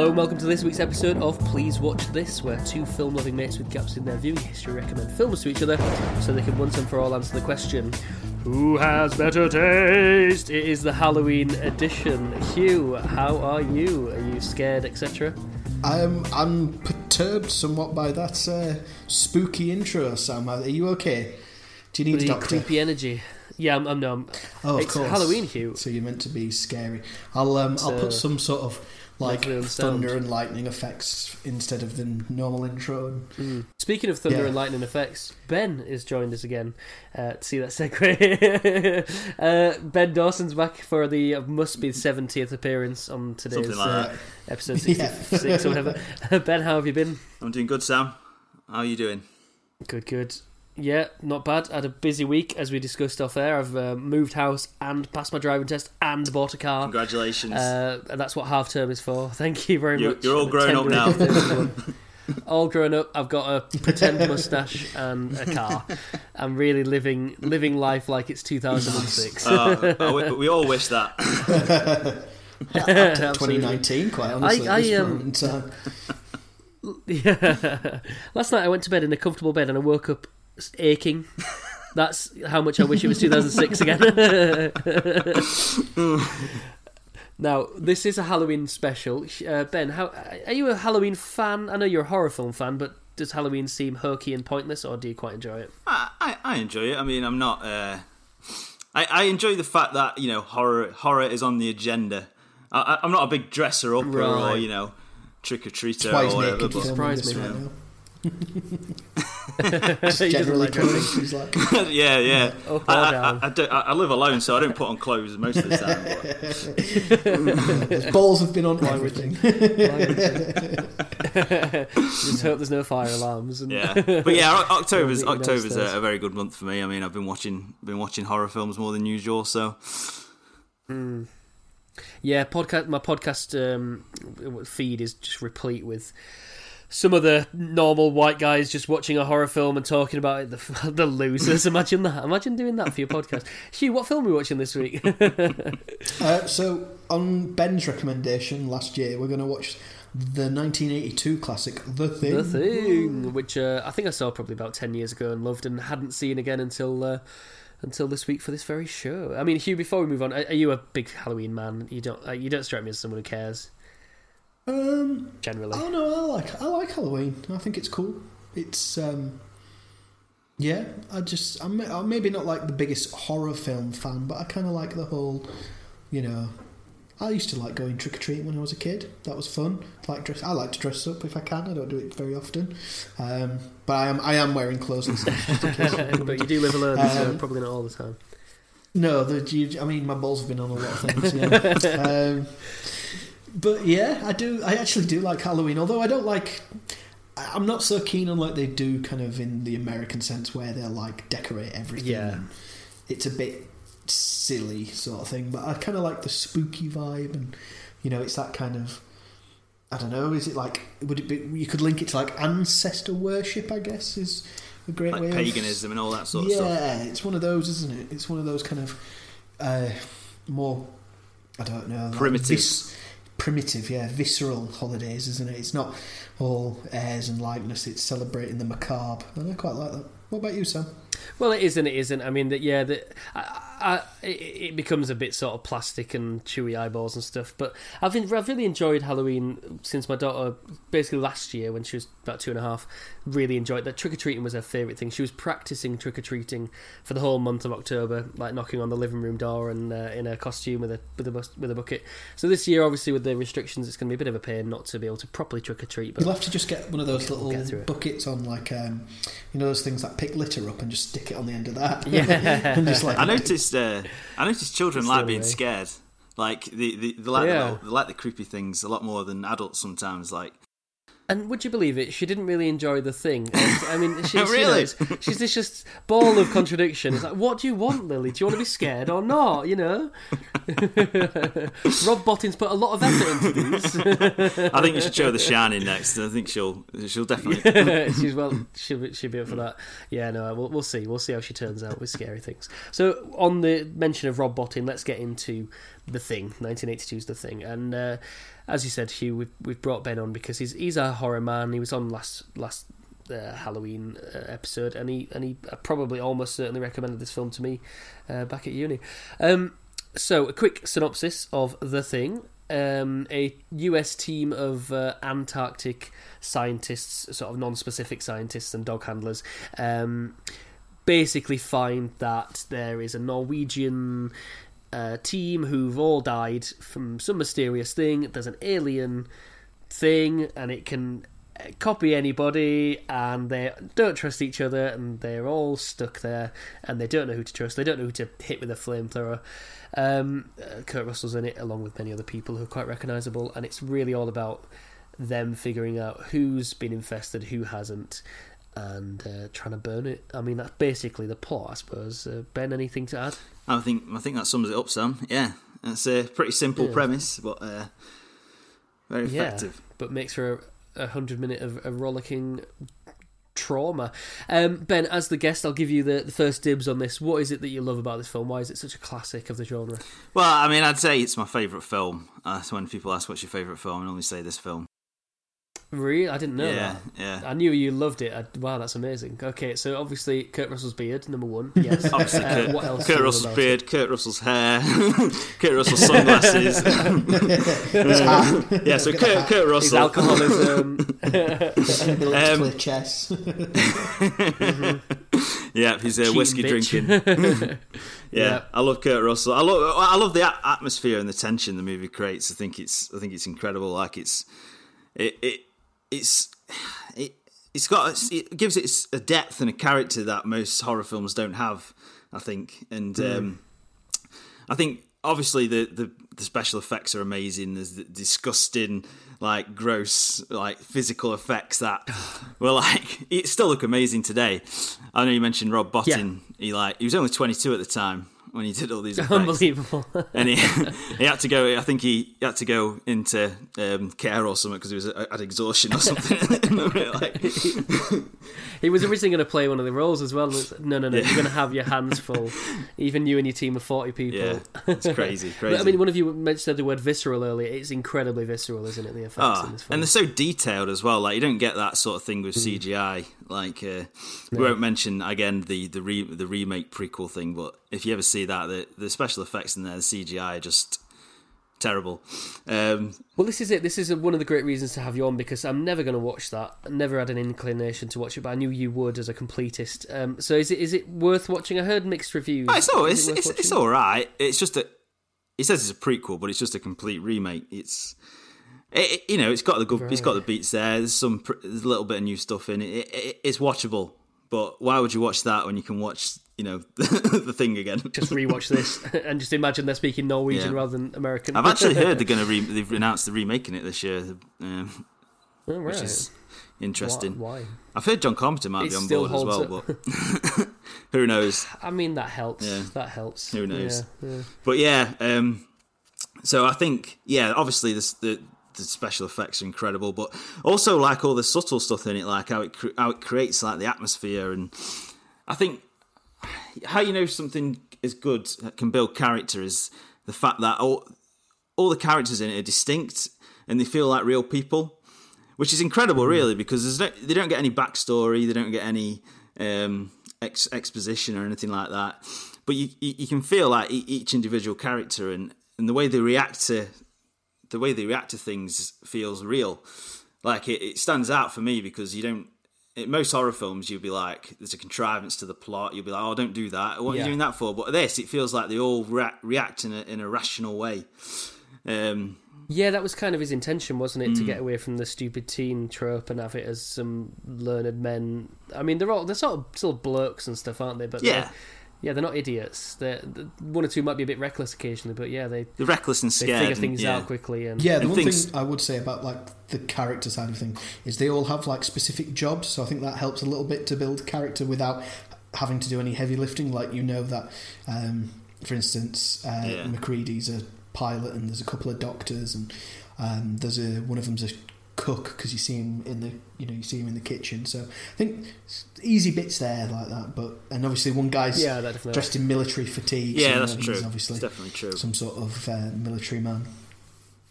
Hello and welcome to this week's episode of Please Watch This, where two film loving mates with gaps in their viewing history recommend films to each other so they can once and for all answer the question Who has better taste? It is the Halloween edition. Hugh, how are you? Are you scared, etc.? I'm I'm perturbed somewhat by that uh, spooky intro, Sam. Are you okay? Do you need a doctor? creepy energy. Yeah, I'm, I'm no. I'm, Oh, of it's course. Halloween, Hugh. So you're meant to be scary. I'll um I'll put some sort of like Lovely on sound. thunder and lightning effects instead of the normal intro. And, Speaking of thunder Yeah. and lightning effects, Ben is joined us again uh, to see that segue. uh, ben Dawson's back for the uh, must be seventieth appearance on today's like uh, that. episode Yeah. sixty-six or whatever. ben, how have you been? I'm doing good, Sam. How are you doing? Good, good. Yeah, not bad. I Had a busy week as we discussed off air. I've uh, moved house and passed my driving test and bought a car. Congratulations. Uh, and that's what half term is for. Thank you very You're- much. you're all grown up now. age of 31. all grown up. I've got a pretend mustache and a car. I'm really living living life like it's 2006. Uh, I w- we all wish that. Absolutely. 2019, quite honestly. I- at this I, um, moment in time. Yeah. Last night I went to bed in a comfortable bed and I woke up aching. That's how much I wish it was 2006 again. now, this is a Halloween special. Uh, ben, how are you a Halloween fan? I know you're a horror film fan, but does Halloween seem hokey and pointless, or do you quite enjoy it? I, I, I enjoy it. I mean, I'm not. Uh, I, I enjoy the fact that you know horror horror is on the agenda. I, I- I'm not a big dresser upper or you know trick or treater or whatever. naked But, filming surprised this me. right now. He doesn't Generally, like dressing. clothes, she's like, yeah, yeah. Up or I, I, down? I, I, don't, I I live alone, so I don't put on clothes most of the time. but- balls have been on everything. Just hope there's no fire alarms. And Yeah, but yeah, O- October's Well, beating October's a, a very good month for me. I mean, I've been watching been watching horror films more than usual, so Yeah, podcast. My podcast um, feed is just replete with some of the normal white guys just watching a horror film and talking about it. The, the losers. Imagine that. Imagine doing that for your podcast. Hugh, what film are we watching this week? Uh, so, on Ben's recommendation last year, we're going to watch the 1982 classic, The Thing. the Thing, which uh, I think I saw probably about ten years ago and loved, and hadn't seen again until. Uh, until this week for this very show. I mean, Hugh. Before we move on, are, are you a big Halloween man? You don't. Uh, you don't strike me as someone who cares Um, generally. Oh no, I like I like Halloween. I think it's cool. It's um, yeah. I just I'm, I'm maybe not like the biggest horror film fan, but I kind of like the whole, you know. I used to like going trick or treating when I was a kid. That was fun. Like dress, I like to dress up if I can. I don't do it very often, um, but I am I am wearing clothes and stuff. just in case. but you do live alone, so Um, probably not all the time. No, the you- I mean my balls have been on a lot of things. Yeah. um, but yeah, I do. I actually do like Halloween, although I don't like. I'm not so keen on like they do kind of in the American sense where they'll like decorate everything. Yeah. it's a bit silly sort of thing, but I kind of like the spooky vibe, and you know, it's that kind of. I don't know. Is it like would it be? You could link it to like ancestor worship. I guess is a great like way of paganism and all that sort of stuff. yeah, it's one of those, isn't it? It's one of those kind of uh, more, I don't know, like Primitive. yeah, visceral holidays, isn't it? It's not all airs and likeness. It's celebrating the macabre, and I quite like that. What about you, Sam? Well, it is and it isn't. I mean, that yeah, that I, I, it, it becomes a bit sort of plastic and chewy eyeballs and stuff. But I've been, I've really enjoyed Halloween since my daughter, basically last year when she was about two and a half, really enjoyed that. Trick or treating was her favourite thing. She was practicing trick or treating for the whole month of October, like knocking on the living room door and uh, in a costume with a with a bus- with a bucket. So this year, obviously, with the restrictions, it's going to be a bit of a pain not to be able to properly trick or treat. But You'll have to just get one of those We'll little buckets on, like um, you know, those things that pick litter up, and just stick it on the end of that. Yeah. and just like I noticed. Uh, I noticed children like being way. scared. Like the, the they like Yeah. the, they like the creepy things a lot more than adults sometimes. Like And would you believe it? She didn't really enjoy the thing. And, I mean, she's, Really? she's this just ball of contradiction. It's like, what do you want, Lily? Do you want to be scared or not? You know. Rob Bottin's put a lot of effort into these. I think you should show The Shining next. I think she'll she'll definitely. she's well, she'll be, she'll be up for that. Yeah, no, we'll, we'll see. We'll see how she turns out with scary things. So, on the mention of Rob Bottin, let's get into The Thing, 1982's The Thing, and uh, as you said, Hugh, we've we've brought Ben on because he's he's a horror man. He was on last last uh, Halloween uh, episode, and he and he probably almost certainly recommended this film to me uh, back at uni. Um, so, a quick synopsis of The Thing. Um, a US team of uh, Antarctic scientists, sort of non specific scientists and dog handlers, um, basically find that there is a Norwegian uh, team who've all died from some mysterious thing. There's an alien thing, and it can uh, copy anybody, and they don't trust each other, and they're all stuck there, and they don't know who to trust. They don't know who to hit with a flamethrower. Um, uh, Kurt Russell's in it, along with many other people who are quite recognisable, and it's really all about them figuring out who's been infested, who hasn't, and uh, trying to burn it. I mean, that's basically the plot, I suppose. Uh, ben, anything to add? I think I think that sums it up, Sam. Yeah, it's a pretty simple yeah. premise, but uh, very effective. Yeah, but makes for a, a hundred minute of a rollicking trauma. Um, ben, as the guest, I'll give you the, the first dibs on this. What is it that you love about this film? Why is it such a classic of the genre? Well, I mean, I'd say it's my favourite film. Uh, so when people ask what's your favourite film, I normally say this film. Really, I didn't know yeah, that. Yeah, I knew you loved it. I, wow, that's amazing. Okay, so obviously Kurt Russell's beard, number one. Yes. obviously, uh, Kurt, what else Kurt Russell's beard, it? Kurt Russell's hair, Kurt Russell's sunglasses. yeah, so Kurt, Kurt Russell. His alcoholism. um, chess. mm-hmm. Yeah, he's uh, whiskey drinking. yeah, yeah, I love Kurt Russell. I love I love the atmosphere and the tension the movie creates. I think it's I think it's incredible. Like it's it, it it's it it's got it gives it a depth and a character that most horror films don't have. I think, and mm. um, I think obviously the, the, the special effects are amazing. There's the disgusting, like gross, like physical effects that were like it still look amazing today. I know you mentioned Rob Bottin. Yeah. He like he was only 22 at the time, when he did all these effects. Unbelievable. and he he had to go. I think he, had to go into um, care or something because he was at exhaustion or something. like, he was originally going to play one of the roles as well. no, no, no. Yeah. You're going to have your hands full. Even you and your team of forty people. Yeah, it's crazy, crazy. I mean, one of you mentioned the word visceral earlier. It's incredibly visceral, isn't it? The effects oh, in this film, and they're so detailed as well. Like you don't get that sort of thing with mm. CGI. Like uh, we won't mention again the the re- the remake prequel thing, but if you ever see that, the the special effects in there, the CGI, are just terrible. Um, well, this is it. This is one of the great reasons to have you on because I'm never going to watch that. I never had an inclination to watch it, but I knew you would as a completist. Um, so is it is it worth watching? I heard mixed reviews. Oh, it's all it's, it it's, it's, all right. It's just a. He says it's a prequel, but it's just a complete remake. It's. It, you know, it's got the good, right. it's got the beats there. There's some, there's a little bit of new stuff in it. It's watchable, but why would you watch that when you can watch you know the thing again. just rewatch this and just imagine they're speaking Norwegian yeah. rather than American. I've actually heard they're going to re- they've announced they're remaking it this year, um, oh, right. which is interesting. Why? I've heard John Carpenter might it be on board as well, up. but who knows? I mean, that helps. Yeah. That helps. Who knows? Yeah, yeah. But yeah, um, so I think yeah, obviously this, the the special effects are incredible, but also like all the subtle stuff in it, like how it how it creates like the atmosphere, and I think how you know something is good that can build character is the fact that all all the characters in it are distinct and they feel like real people, which is incredible, mm-hmm. really, because no, they don't get any backstory, they don't get any um, ex- exposition or anything like that. But you, you, you can feel like each individual character and, and the way they react to the way they react to things feels real. Like it, it stands out for me because you don't in most horror films, you'll be like, there's a contrivance to the plot. You'll be like, oh, don't do that. What yeah. are you doing that for? But this, it feels like they all re- react in a, in a rational way. Um, yeah, that was kind of his intention, wasn't it, mm. to get away from the stupid teen trope and have it as some learned men. I mean, they're all they're sort of still blokes and stuff, aren't they? But yeah, yeah, they're not idiots. They're, one or two might be a bit reckless occasionally, but yeah, they they're reckless and scared. They figure things yeah. out quickly. And yeah, the and one things... thing I would say about like the character side of thing is they all have like specific jobs, so I think that helps a little bit to build character without having to do any heavy lifting. Like you know that, um, for instance, uh, yeah. MacReady's a pilot, and there's a couple of doctors, and um, there's a one of them's a cook because you see him in the you know you see him in the kitchen. So I think easy bits there like that. But and obviously one guy's Yeah, definitely. dressed in military fatigues. Yeah, so, that's know, true. He's It's obviously definitely true. some sort of uh, military man.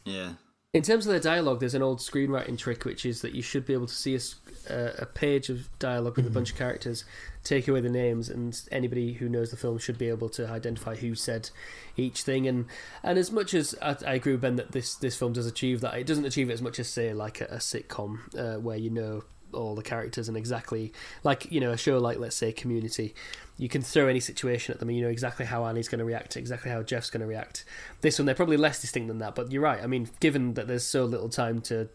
Yeah. In terms of the dialogue, there's an old screenwriting trick, which is that you should be able to see a, uh, a page of dialogue with a bunch of characters, take away the names, and anybody who knows the film should be able to identify who said each thing. And and as much as I, I agree with Ben that this this film does achieve that, it doesn't achieve it as much as say like a, a sitcom uh, where you know all the characters and exactly like you know a show like let's say Community. You can throw any situation at them, and you know exactly how Annie's going to react, exactly how Jeff's going to react. This one, they're probably less distinct than that, but you're right. I mean, given that there's so little time to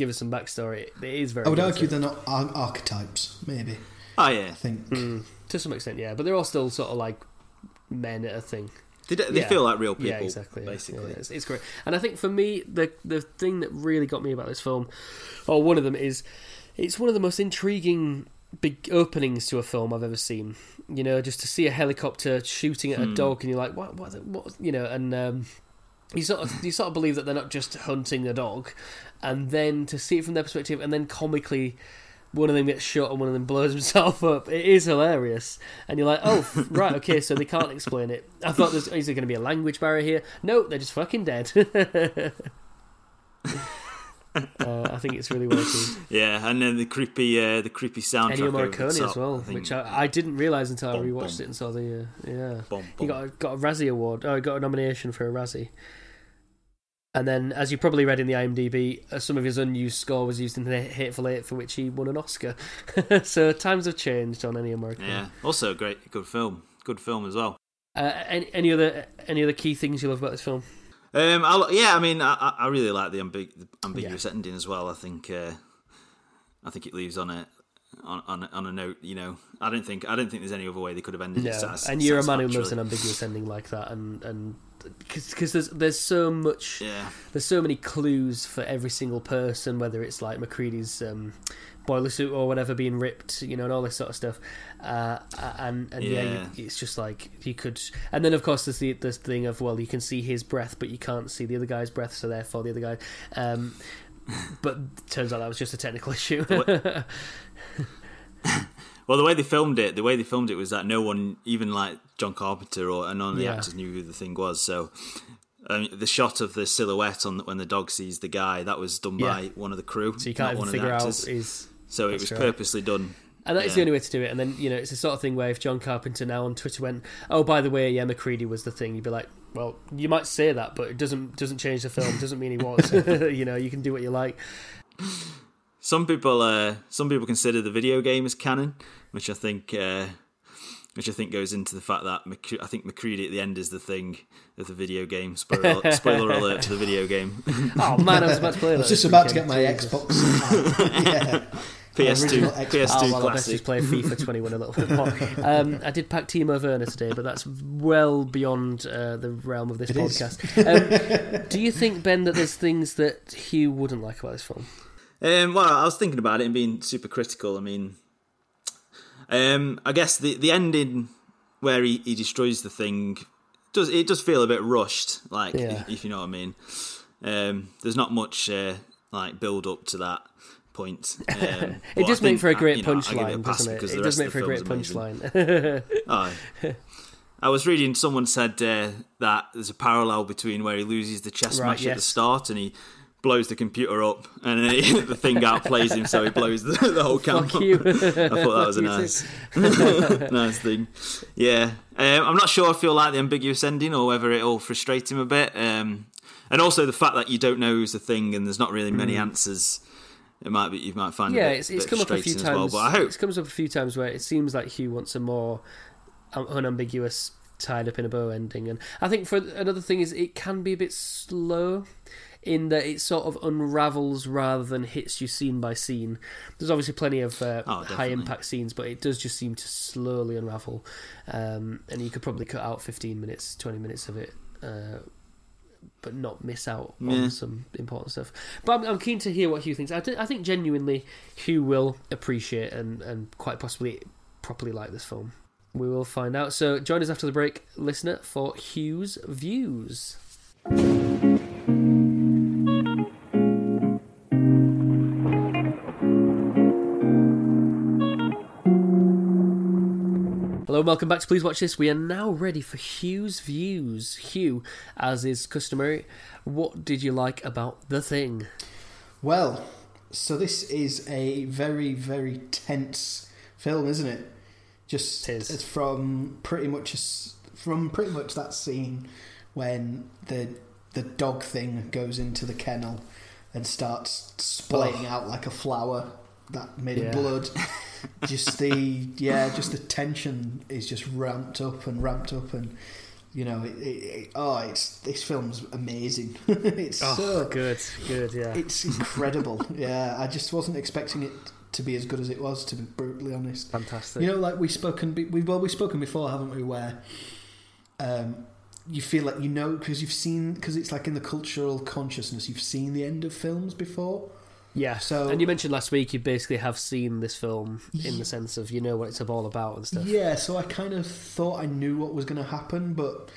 give us some backstory, it is very. I would argue they're not ar- archetypes. Maybe Oh yeah. I think. Mm, to some extent, yeah, but they're all still sort of like men at a thing. They, d- they Yeah. feel like real people. yeah, exactly. Basically. yeah, it's, it's great. And I think for me, the the thing that really got me about this film, or one of them, is it's one of the most intriguing big openings to a film I've ever seen. You know, just to see a helicopter shooting at a Hmm. dog, and you're like, what, what, what you know, and um, you sort of you sort of believe that they're not just hunting a dog, and then to see it from their perspective, and then comically. One of them gets shot and one of them blows himself up. It is hilarious, and you're like, "Oh, right, okay." So they can't explain it. I thought, there's, "Is there going to be a language barrier here?" No, they're just fucking dead. uh, I think it's really working. Yeah, and then the creepy, uh, the creepy soundtrack. Ennio Morricone top, as well, I which I, I didn't realize until I Bum, rewatched bum. it and saw the uh, yeah. Bum, He got a, got a Razzie award. Oh, he got a nomination for a Razzie. And then, as you probably read in the IMDb, uh, some of his unused score was used in the Hateful Eight, for which he won an Oscar. so times have changed on any American. Yeah, also a great, good film. Good film as well. Uh, any, any other any other key things you love about this film? Um, yeah, I mean, I, I really like the, ambig- the ambiguous ending as well. I think, uh, I think it leaves on a on on a, on a note. You know, I don't think I don't think there's any other way they could have ended No, it. satis- and you're a man who loves an ambiguous ending like that, and and because there's there's so much Yeah, there's so many clues for every single person, whether it's like MacReady's um, boiler suit or whatever being ripped, you know, and all this sort of stuff. Uh, and and yeah, Yeah. you, it's just like you could. And then of course there's the this thing of well, you can see his breath, but you can't see the other guy's breath, so therefore the other guy. Um, but turns out that was just a technical issue. Well, the way they filmed it, the way they filmed it was that no one, even like John Carpenter or none of the Yeah. actors, knew who the thing was. So, um, the shot of the silhouette on the, when the dog sees the guy that was done by Yeah. one of the crew, so you can't one of the figure out actors. is. so it was right. purposely done. And that is Yeah. the only way to do it. And then, you know, it's the sort of thing where if John Carpenter now on Twitter went, "Oh, by the way, yeah, MacReady was the thing," you'd be like, "Well, you might say that, but it doesn't doesn't change the film. Doesn't mean he was. you know, you can do what you like." Some people, uh, some people consider the video game as canon, which I think, uh, which I think goes into the fact that Mc- I think MacReady at the end is the thing of the video game. Spoiler, spoiler alert to the video game. Oh man, I was about to play I was just about to get my Jesus. Xbox. yeah. PS2, Xbox. PS2 Oh, well, I best classic. just play FIFA 21 a little bit more. Um, I did pack Timo Werner today, but that's well beyond uh, the realm of this It is. podcast. Um, do you think, Ben, that there's things that Hugh wouldn't like about this film? Um, well, I was thinking about it and being super critical. I mean, um, I guess the the ending where he, he destroys the thing does it does feel a bit rushed, like Yeah. if, if you know what I mean. Um, there's not much uh, like build up to that point. Um, It does make for a great you know, I give it a punchline, doesn't it? It does make for a great punchline. I was reading someone said uh, that there's a parallel between where he loses the chess Right, match at the start and he blows the computer up and the thing outplays him so he blows the, the whole camp Fuck you. I thought that was a nice, nice thing. Yeah, um, I'm not sure I feel like the ambiguous ending or whether it'll frustrate him a bit. Um, and also the fact that you don't know who's the thing and there's not really many answers. It might be you might find Mm. yeah, bit, it's, it's come up a few as well. times. But I hope It's comes up a few times where it seems like Hugh wants a more um, unambiguous, tied up in a bow ending, and I think for another thing is it can be a bit slow in that it sort of unravels rather than hits you scene by scene. There's obviously plenty of uh, Oh, high impact scenes, but it does just seem to slowly unravel, um, and you could probably cut out 15 minutes, 20 minutes of it. Uh, but not miss out Yeah. on some important stuff. But I'm, I'm keen to hear what Hugh thinks. I, thi- I think genuinely Hugh will appreciate and, and quite possibly properly like this film. We will find out. So join us after the break, listener, for Hugh's views. Hello, and welcome back to Please Watch This. We are now ready for Hugh's views. Hugh, as is customary, what did you like about the thing? Well, so this is a very, very tense film, isn't it? Just It it's from pretty much as- from pretty much that scene when the the dog thing goes into the kennel and starts splaying out like a flower that made Yeah. of blood. just the yeah, just the tension is just ramped up and ramped up and. You know, it, it, oh, it's this film's amazing. it's Oh, so good, good, yeah. it's incredible. yeah, I just wasn't expecting it to be as good as it was. To be brutally honest, Fantastic. you know, like we spoken, we well, we've spoken before, haven't we? Where um, you feel like you know because you've seen because it's like in the cultural consciousness, you've seen the end of films before. Yeah. so- and you mentioned last week you basically have seen this film in the sense of you know what it's all about and stuff. Yeah, so I kind of thought I knew what was going to happen, but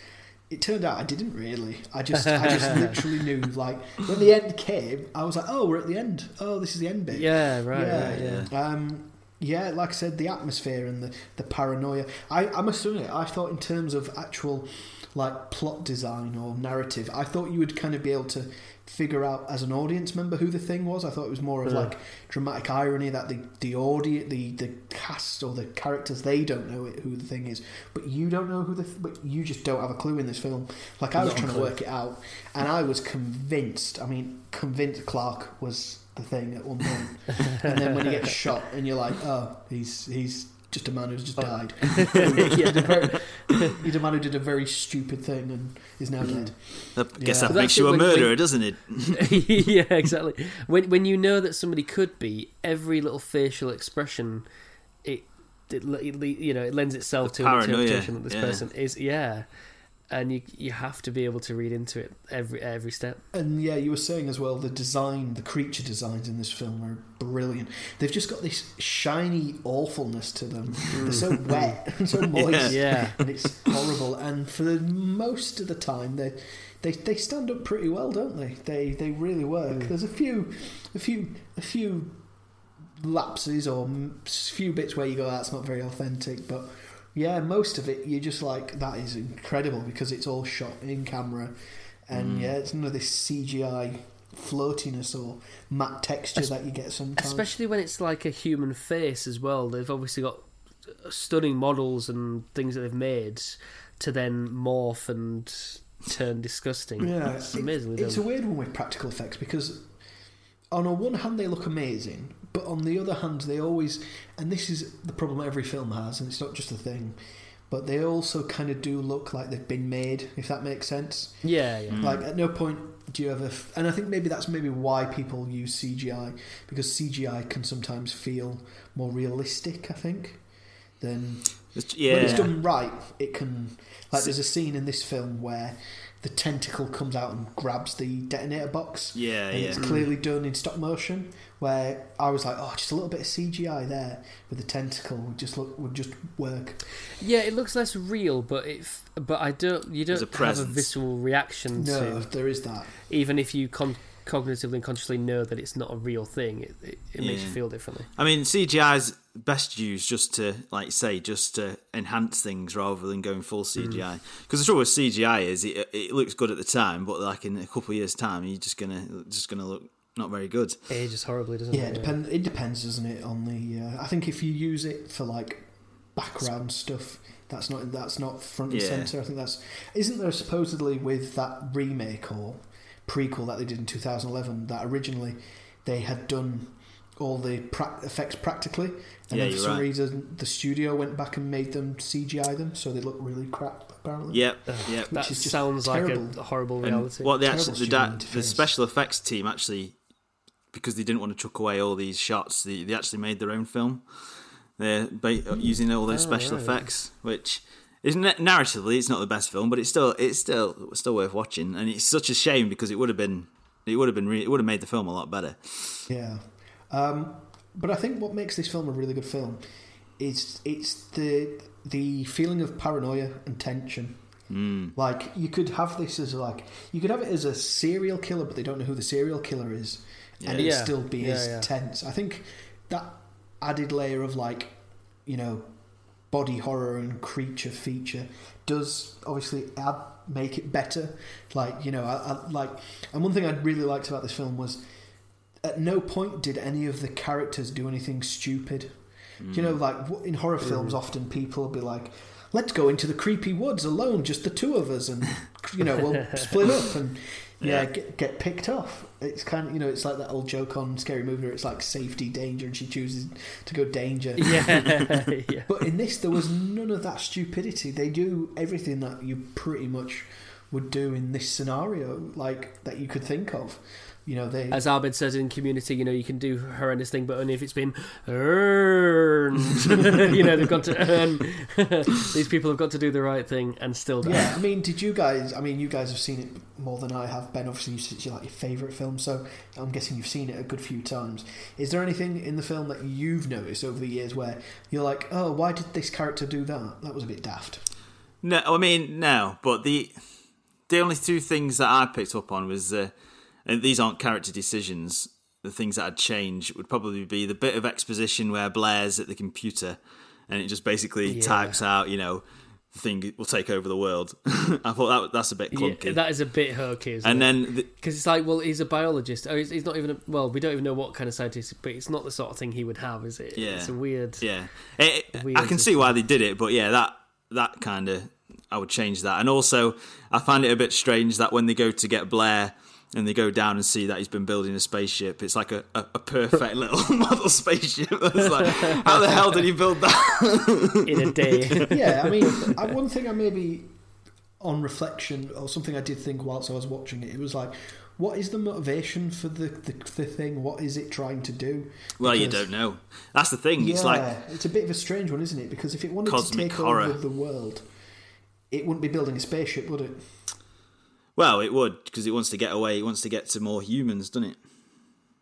it turned out I didn't really. I just, I just literally knew. Like when the end came, I was like, "Oh, we're at the end. Oh, this is the end bit." Yeah, right, yeah, right, yeah. Um, yeah, like I said, the atmosphere and the, the paranoia. I, I must admit, I thought in terms of actual like plot design or narrative, I thought you would kind of be able to figure out as an audience member who the thing was. I thought it was more of Yeah. like dramatic irony that the the audience, the the cast or the characters, they don't know it, who the thing is, but you don't know who the, but you just don't have a clue in this film. Like I was trying to work it out, and I was convinced. I mean, convinced Clark was the thing at one point, and then when he gets shot, and you're like, oh, he's he's just a man who's just Oh. died. He did a very- He's a man who did a very stupid thing and is now mm. dead. I guess Yeah. that But makes you a when- murderer, when- doesn't it? yeah, exactly. When when you know that somebody could be, every little facial expression, it, it, it you know it lends itself The to an paranoia, interpretation that this yeah. person is. Yeah, and you you have to be able to read into it every every step. And yeah, you were saying as well the design, the creature designs in this film are brilliant. They've just got this shiny awfulness to them. They're so wet and so moist, Yeah. and it's horrible. And for the most of the time, they they they stand up pretty well, don't they? They they really work. Mm. There's a few a few a few lapses or few bits where you go, that's not very authentic, but. Yeah, most of it you're just like that is incredible because it's all shot in camera, and Mm. yeah, it's none of this CGI floatiness or matte texture Es- that you get sometimes. Especially when it's like a human face as well. They've obviously got stunning models and things that they've made to then morph and turn disgusting. yeah, it's it- it's a weird one with practical effects because on a one hand they look amazing, but on the other hand they always, and this is the problem every film has, and it's not just a thing, but they also kind of do look like they've been made, if that makes sense. Yeah, yeah. Mm. Like at no point do you ever, f- and I think maybe that's maybe why people use CGI because CGI can sometimes feel more realistic. I think than It's- when it's done right. It can like there's a scene in this film where the tentacle comes out and grabs the detonator box. Yeah, And yeah. it's clearly done in stop motion. Where I was like, oh, just a little bit of CGI there with the tentacle would just look would just work. Yeah, it looks less real, but if but I don't. You don't a have a visceral reaction No, to, there is that. even if you con- cognitively and consciously know that it's not a real thing. It, it, it makes you feel differently. I mean, CGI's best used just to, like, say, just to enhance things rather than going full CGI. Because the trouble with CGI is it, it looks good at the time, but like in a couple of years' time, you're just gonna just gonna look not very good. It ages horribly, doesn't Yeah, it? it depends. It depends, doesn't it? On the, uh, I think if you use it for like background stuff, that's not that's not front and Yeah. center. I think that's isn't there supposedly with that remake or prequel that they did in 2011 that originally they had done all the pra- effects practically, and Yeah, then for some right. reason the studio went back and made them CGI them, so they look really crap. Apparently, Yep, Ugh, yep. That is just sounds terrible. like a horrible And reality. what they Terrible actually the, studio da- the special effects team actually because they didn't want to chuck away all these shots, they, they actually made their own film. They're ba- hmm. using all those Oh, special right. effects, which is na- narratively it's not the best film, but it's still it's still it's still worth watching. And it's such a shame because it would have been it would have been re- it would have made the film a lot better. Yeah. Um, but I think what makes this film a really good film is it's the the feeling of paranoia and tension. Mm. Like you could have this as like you could have it as a serial killer, but they don't know who the serial killer is, and it Yeah. still be Yeah, as yeah. tense. I think that added layer of like, you know, body horror and creature feature does obviously add make it better. Like you know, I, I like, and one thing I really liked about this film was at no point did any of the characters do anything stupid. You know, hmm. like in horror films, mm. often people will be like, "Let's go into the creepy woods alone, just the two of us, and you know, we'll split up and yeah, Yeah. get, get picked off." It's kind of you know, it's like that old joke on Scary Movie where it's like safety, danger, and she chooses to go danger. yeah, yeah. But in this, there was none of that stupidity. They do everything that you pretty much would do in this scenario, like that you could think of. You know, they As Abed says in Community, you know, you can do horrendous thing, but only if it's been earned. you know, they've got to earn. These people have got to do the right thing and still don't. Yeah, I mean, did you guys? I mean, you guys have seen it more than I have. Ben, obviously, you said it's like your favourite film, so I'm guessing you've seen it a good few times. Is there anything in the film that you've noticed over the years where you're like, oh, why did this character do that? That was a bit daft. No, I mean no, but the the only two things that I picked up on was, uh, and these aren't character decisions. The things that I'd change would probably be the bit of exposition where Blair's at the computer, and it just basically Yeah. types out, you know, the thing will take over the world. I thought that that's a bit Yeah, clunky. that is a bit hokey, isn't and it? then the, Because it's like, well, he's a biologist. Oh, he's, he's not even. A, well, we don't even know what kind of scientist, but it's not the sort of thing he would have, is it? Yeah. It's a weird. Yeah, it- Weird I can see why they did it, but yeah, that that kind of I would change that. And also, I find it a bit strange that when they go to get Blair and they go down and see that he's been building a spaceship, it's like a, a, a perfect little model spaceship. It's like, how the hell did he build that? in a day. yeah, I mean, I, one thing I maybe on reflection or something I did think whilst I was watching it, it was like, what is the motivation for the the, the thing? What is it trying to do? well, you don't know. That's the thing. Yeah, It's like it's a bit of a strange one, isn't it? Because if it wanted to take horror. over the world, it wouldn't be building a spaceship, would it? Well, it would because it wants to get away. It wants to get to more humans, doesn't it?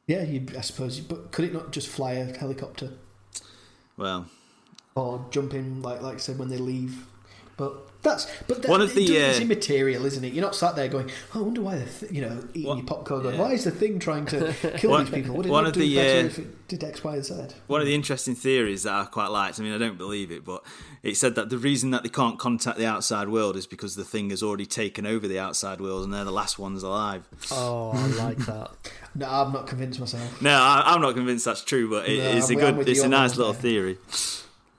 Yeah, you, I suppose. But could it not just fly a helicopter Well, or jump in like like I said when they leave? But that's but that, One of the, it it's uh, immaterial, isn't it? You're not sat there going, oh, "I wonder why the th-, you know eating What- your popcorn." Going, yeah. why is the thing trying to kill One- these people? Would it one not of do the, better uh, if it did X, Y, and Z? One of the interesting theories that I quite liked, I mean, I don't believe it, but it said that the reason that they can't contact the outside world is because the thing has already taken over the outside world and they're the last ones alive. Oh, I like that. No, I'm not convinced myself. No, I, I'm not convinced that's true, but it, No, it's a I'm- I'm good, it's a nice little there. theory.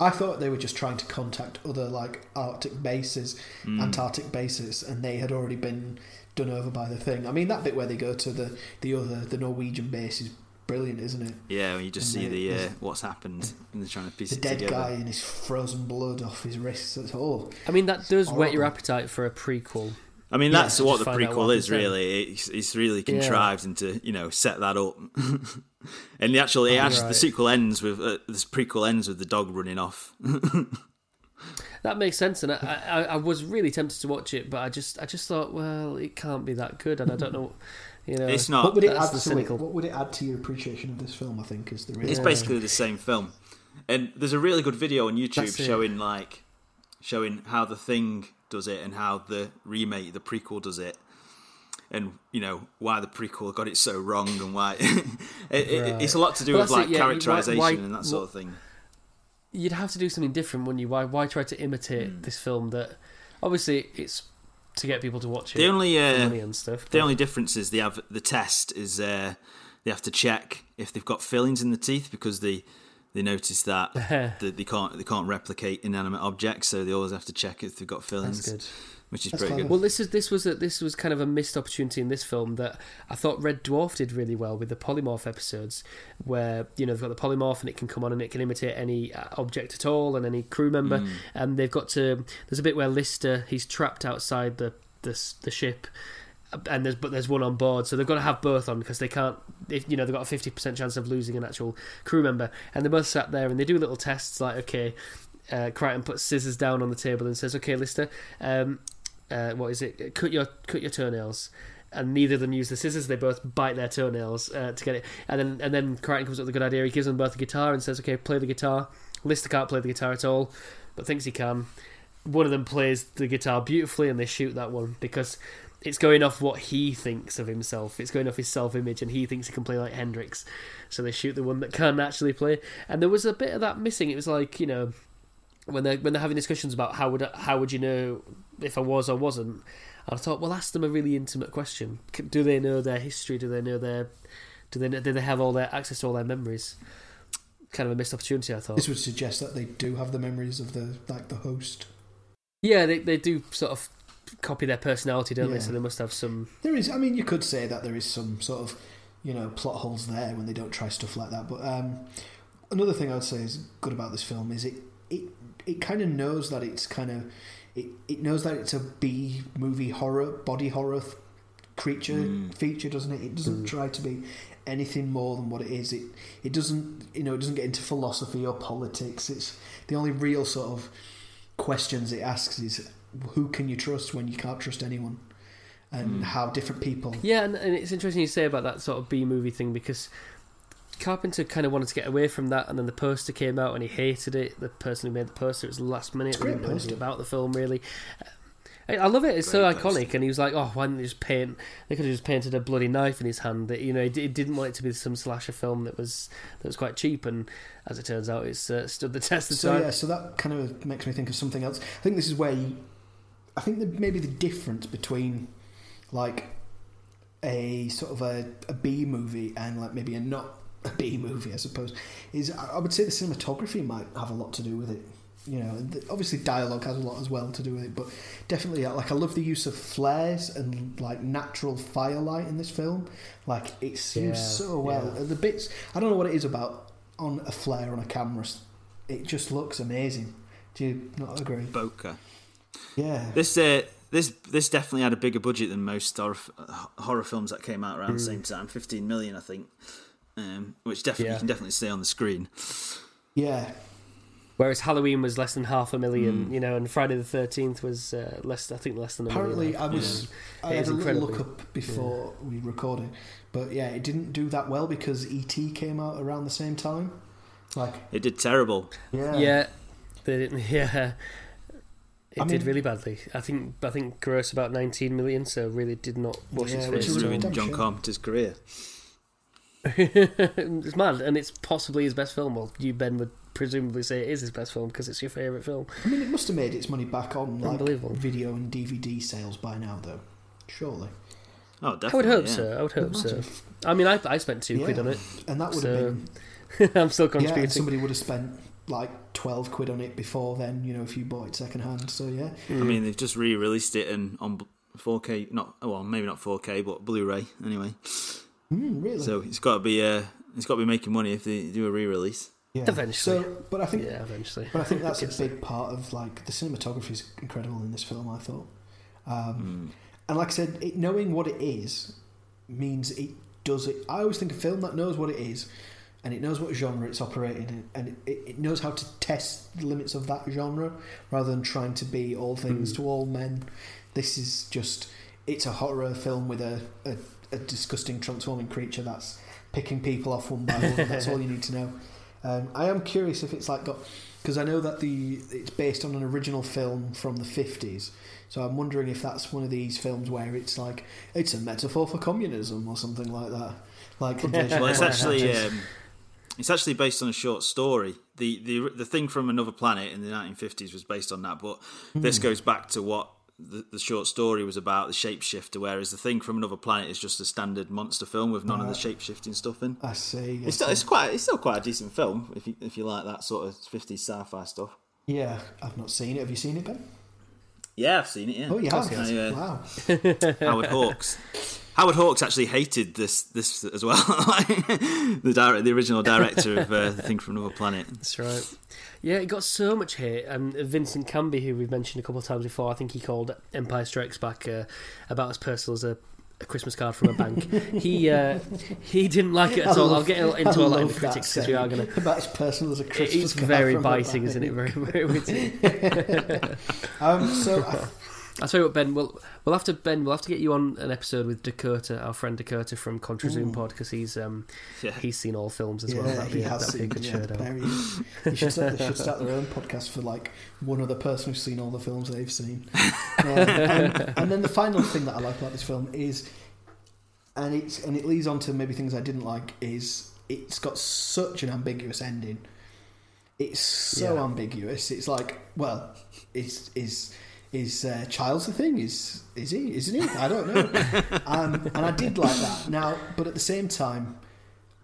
I thought they were just trying to contact other like Arctic bases, Hmm. Antarctic bases, and they had already been done over by the thing. I mean, that bit where they go to the the other the Norwegian base is brilliant, isn't it? Yeah, when you just see And the uh, what's happened and they're trying to piece The it dead together. guy and his frozen blood off his wrists. It's all. I mean, that does whet your appetite for a prequel. I mean, Yeah, that's to what the prequel what is happens then. really. It's, it's really Yeah. contrived into you know set that up. and the actual, Oh, actually, the sequel ends with uh, this prequel ends with the dog running off. That makes sense, and I, I, I was really tempted to watch it, but I just, I just thought, well, it can't be that good, and I don't know, you know. It's What would it add to cynical- it? What would it add to your appreciation of this film? I think is the real. It's Yeah. basically the same film, and there's a really good video on YouTube That's it. showing like showing how the thing does it and how the remake, the prequel, does it, and you know why the prequel got it so wrong and why it, it, it's a lot to do Well, with like it, yeah, characterization why- and that sort of thing. You'd have to do something different, wouldn't you? Why, why try to imitate Hmm. this film that, obviously, it's to get people to watch it. The only uh, money and stuff. the but- only difference is they have the test is uh, they have to check if they've got fillings in the teeth because they they notice that that they can't they can't replicate inanimate objects, so they always have to check if they've got fillings. That's good. which is That's pretty clever. good. Well, this is this was a, this was kind of a missed opportunity in this film that I thought Red Dwarf did really well with the polymorph episodes, where you know they've got the polymorph and it can come on and it can imitate any uh, object at all and any crew member, Mm. and they've got to. There's a bit where Lister he's trapped outside the the, the ship. And there's but there's one on board, so they've got to have both on because they can't. If you know they've got a fifty percent chance of losing an actual crew member, and they both sat there and they do little tests like, okay, uh, Kryten puts scissors down on the table and says, "Okay, Lister, um, uh, what is it? Cut your cut your toenails." And neither of them use the scissors; they both bite their toenails uh, to get it. And then and then Kryten comes up with a good idea. He gives them both a guitar and says, "Okay, play the guitar." Lister can't play the guitar at all, but thinks he can. One of them plays the guitar beautifully, and they shoot that one because it's going off what he thinks of himself. It's going off his self-image, and he thinks he can play like Hendrix. So they shoot the one that can actually play. And there was a bit of that missing. It was like you know when they're when they're having discussions about how would how would you know if I was or wasn't. I thought, well, ask them a really intimate question. Do they know their history? Do they know their do they do they have all their access to all their memories? Kind of a missed opportunity, I thought. This would suggest that they do have the memories of the like the host. Yeah, they they do sort of copy their personality, don't Yeah. they? So they must have some. There is, I mean, you could say that there is some sort of, you know, plot holes there when they don't try stuff like that. But um, another thing I would say is good about this film is it it it kind of knows that it's kind of it, it knows that it's a B movie horror body horror th- creature Mm. feature, doesn't it? It doesn't Mm. try to be anything more than what it is. It it doesn't you know it doesn't get into philosophy or politics. It's the only real sort of questions it asks is who can you trust when you can't trust anyone, and Mm. how different people Yeah, and, and it's interesting you say about that sort of B movie thing because Carpenter kind of wanted to get away from that, and then the poster came out and he hated it. The person who made the poster, it was the last minute. It's a great They didn't know anything poster. about the film really. I I love it. It's so Great iconic, poster. and he was like, "Oh, why didn't they just paint? They could have just painted a bloody knife in his hand." That you know, he he didn't want it to be some slasher film that was that was quite cheap, and as it turns out, it's uh, stood the test of So time. yeah, so that kind of makes me think of something else. I think this is where you, I think that maybe the difference between like a sort of a, a B movie and like maybe a not a B movie, I suppose, is I I would say the cinematography might have a lot to do with it. You know, and obviously dialogue has a lot as well to do with it, but definitely uh, like I love the use of flares and like natural firelight in this film. Like it's used Yeah, so well. yeah. The bits I don't know what it is about on a flare on a camera. It just looks amazing. Do you not agree? Bokeh. Yeah. This uh, this this definitely had a bigger budget than most horror, horror films that came out around the Mm. same time. Fifteen million, I think, um, which definitely Yeah. you can definitely see on the screen. Yeah. Whereas Halloween was less than half a million, Mm. you know, and Friday the Thirteenth was uh, less. I think less than a Apparently, million. I was. I It had a little look up before we recorded, but yeah, it didn't do that well because ET came out around the same time. Like, It did terrible. yeah, Yeah, they didn't. Yeah, it I did mean- really badly. I think. I think gross about 19 million, so really did not wash Yeah, its which face. is at all. ruined John shame. Carpenter's career. it's mad, and it's possibly his best film. Well, you Ben would presumably say it is his best film because it's your favourite film. I mean, it must have made its money back on like Unbelievable. video and DVD sales by now, though. Surely, Oh, definitely. I would hope yeah. so. I would hope Imagine. so. I mean, I, I spent two quid on it. and that would So, have been I'm still yeah. contributing. And somebody would have spent like twelve quid on it before then. You know, if you bought it second hand. So yeah, I Mm. mean, they've just re-released it and on 4K, not well, maybe not 4K, but Blu-ray anyway. mm, really. So it's got to be uh, it's got to be making money if they do a re-release. yeah. Eventually. So, but I think yeah, eventually. But I think that's a big part of like the cinematography is incredible in this film. I thought, um, Mm. and like I said, it, knowing what it is means it does it. I always think a film that knows what it is, and it knows what genre it's operating in, and it, it knows how to test the limits of that genre rather than trying to be all things Mm. to all men. This is just it's a horror film with a, a, a disgusting transforming creature that's picking people off one by one. that's all you need to know. Um, I am curious if it's like got because I know that the it's based on an original film from the fifties. So I'm wondering if that's one of these films where it's like it's a metaphor for communism or something like that. Like Well, it's actually um, it's actually based on a short story. The the the thing from another planet in the 1950s was based on that, but this Hmm. goes back to what the, the short story was about, the shapeshifter. Whereas the thing from another planet is just a standard monster film with none of the shapeshifting stuff in. I see. I It's still, see. it's quite it's still quite a decent film if you if you like that sort of 50s sci-fi stuff. yeah, I've not seen it. Have you seen it, Ben? Yeah, I've seen it. Yeah. Oh, you have. I, uh, Wow. Howard Hawks. Howard Hawks actually hated this this as well. the direct, the original director of uh, the Thing from Another Planet. That's right. Yeah, it got so much hate. And Vincent Canby, who we've mentioned a couple of times before, I think he called Empire Strikes Back uh, about as personal as a, a Christmas card from a bank. he uh, he didn't like it at I all. love- I'll get into I a lot of the critics because we are going to. About as personal as a Christmas It's card very from a biting, isn't it? Very, very witty. Um, so I, I'll tell you what, Ben. We'll we'll have to Ben. We'll have to get you on an episode with Dakota, our friend Dakota from Contra Zoom Pod, because he's um Yeah. he's seen all films as yeah, well. That'd he be, has that'd be a seen. good Yeah, show. very, they should start, they should start their own podcast for like one other person who's seen all the films they've seen. Um, and, and then the final thing that I like about this film is, and it's and it leads on to maybe things I didn't like is it's got such an ambiguous ending. it's so Yeah. ambiguous. It's like, well, is is is uh, Child's the thing? Is is he? Isn't he? I don't know. um, and I did like that. Now, but at the same time,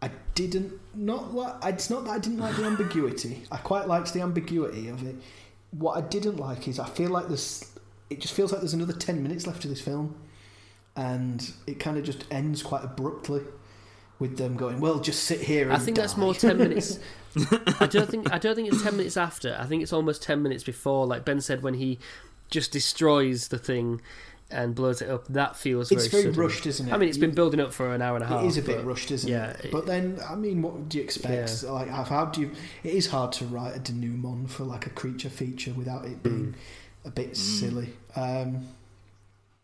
I didn't not like. It's not that I didn't like the ambiguity. I quite liked the ambiguity of it. What I didn't like is I feel like this. It just feels like there's another ten minutes left of this film, and it kind of just ends quite abruptly. With them going, well, just sit here. And I think that's more ten minutes. I don't think I don't think it's ten minutes after. I think it's almost ten minutes before. Like Ben said, when he just destroys the thing and blows it up, that feels It's very, very rushed, isn't it? I mean, it's been building up for an hour and a half. It is a bit but- rushed, isn't yeah, it? it- But then, I mean, what do you expect? Like, how- how do you? It is hard to write a denouement for like a creature feature without it being a bit silly. Um,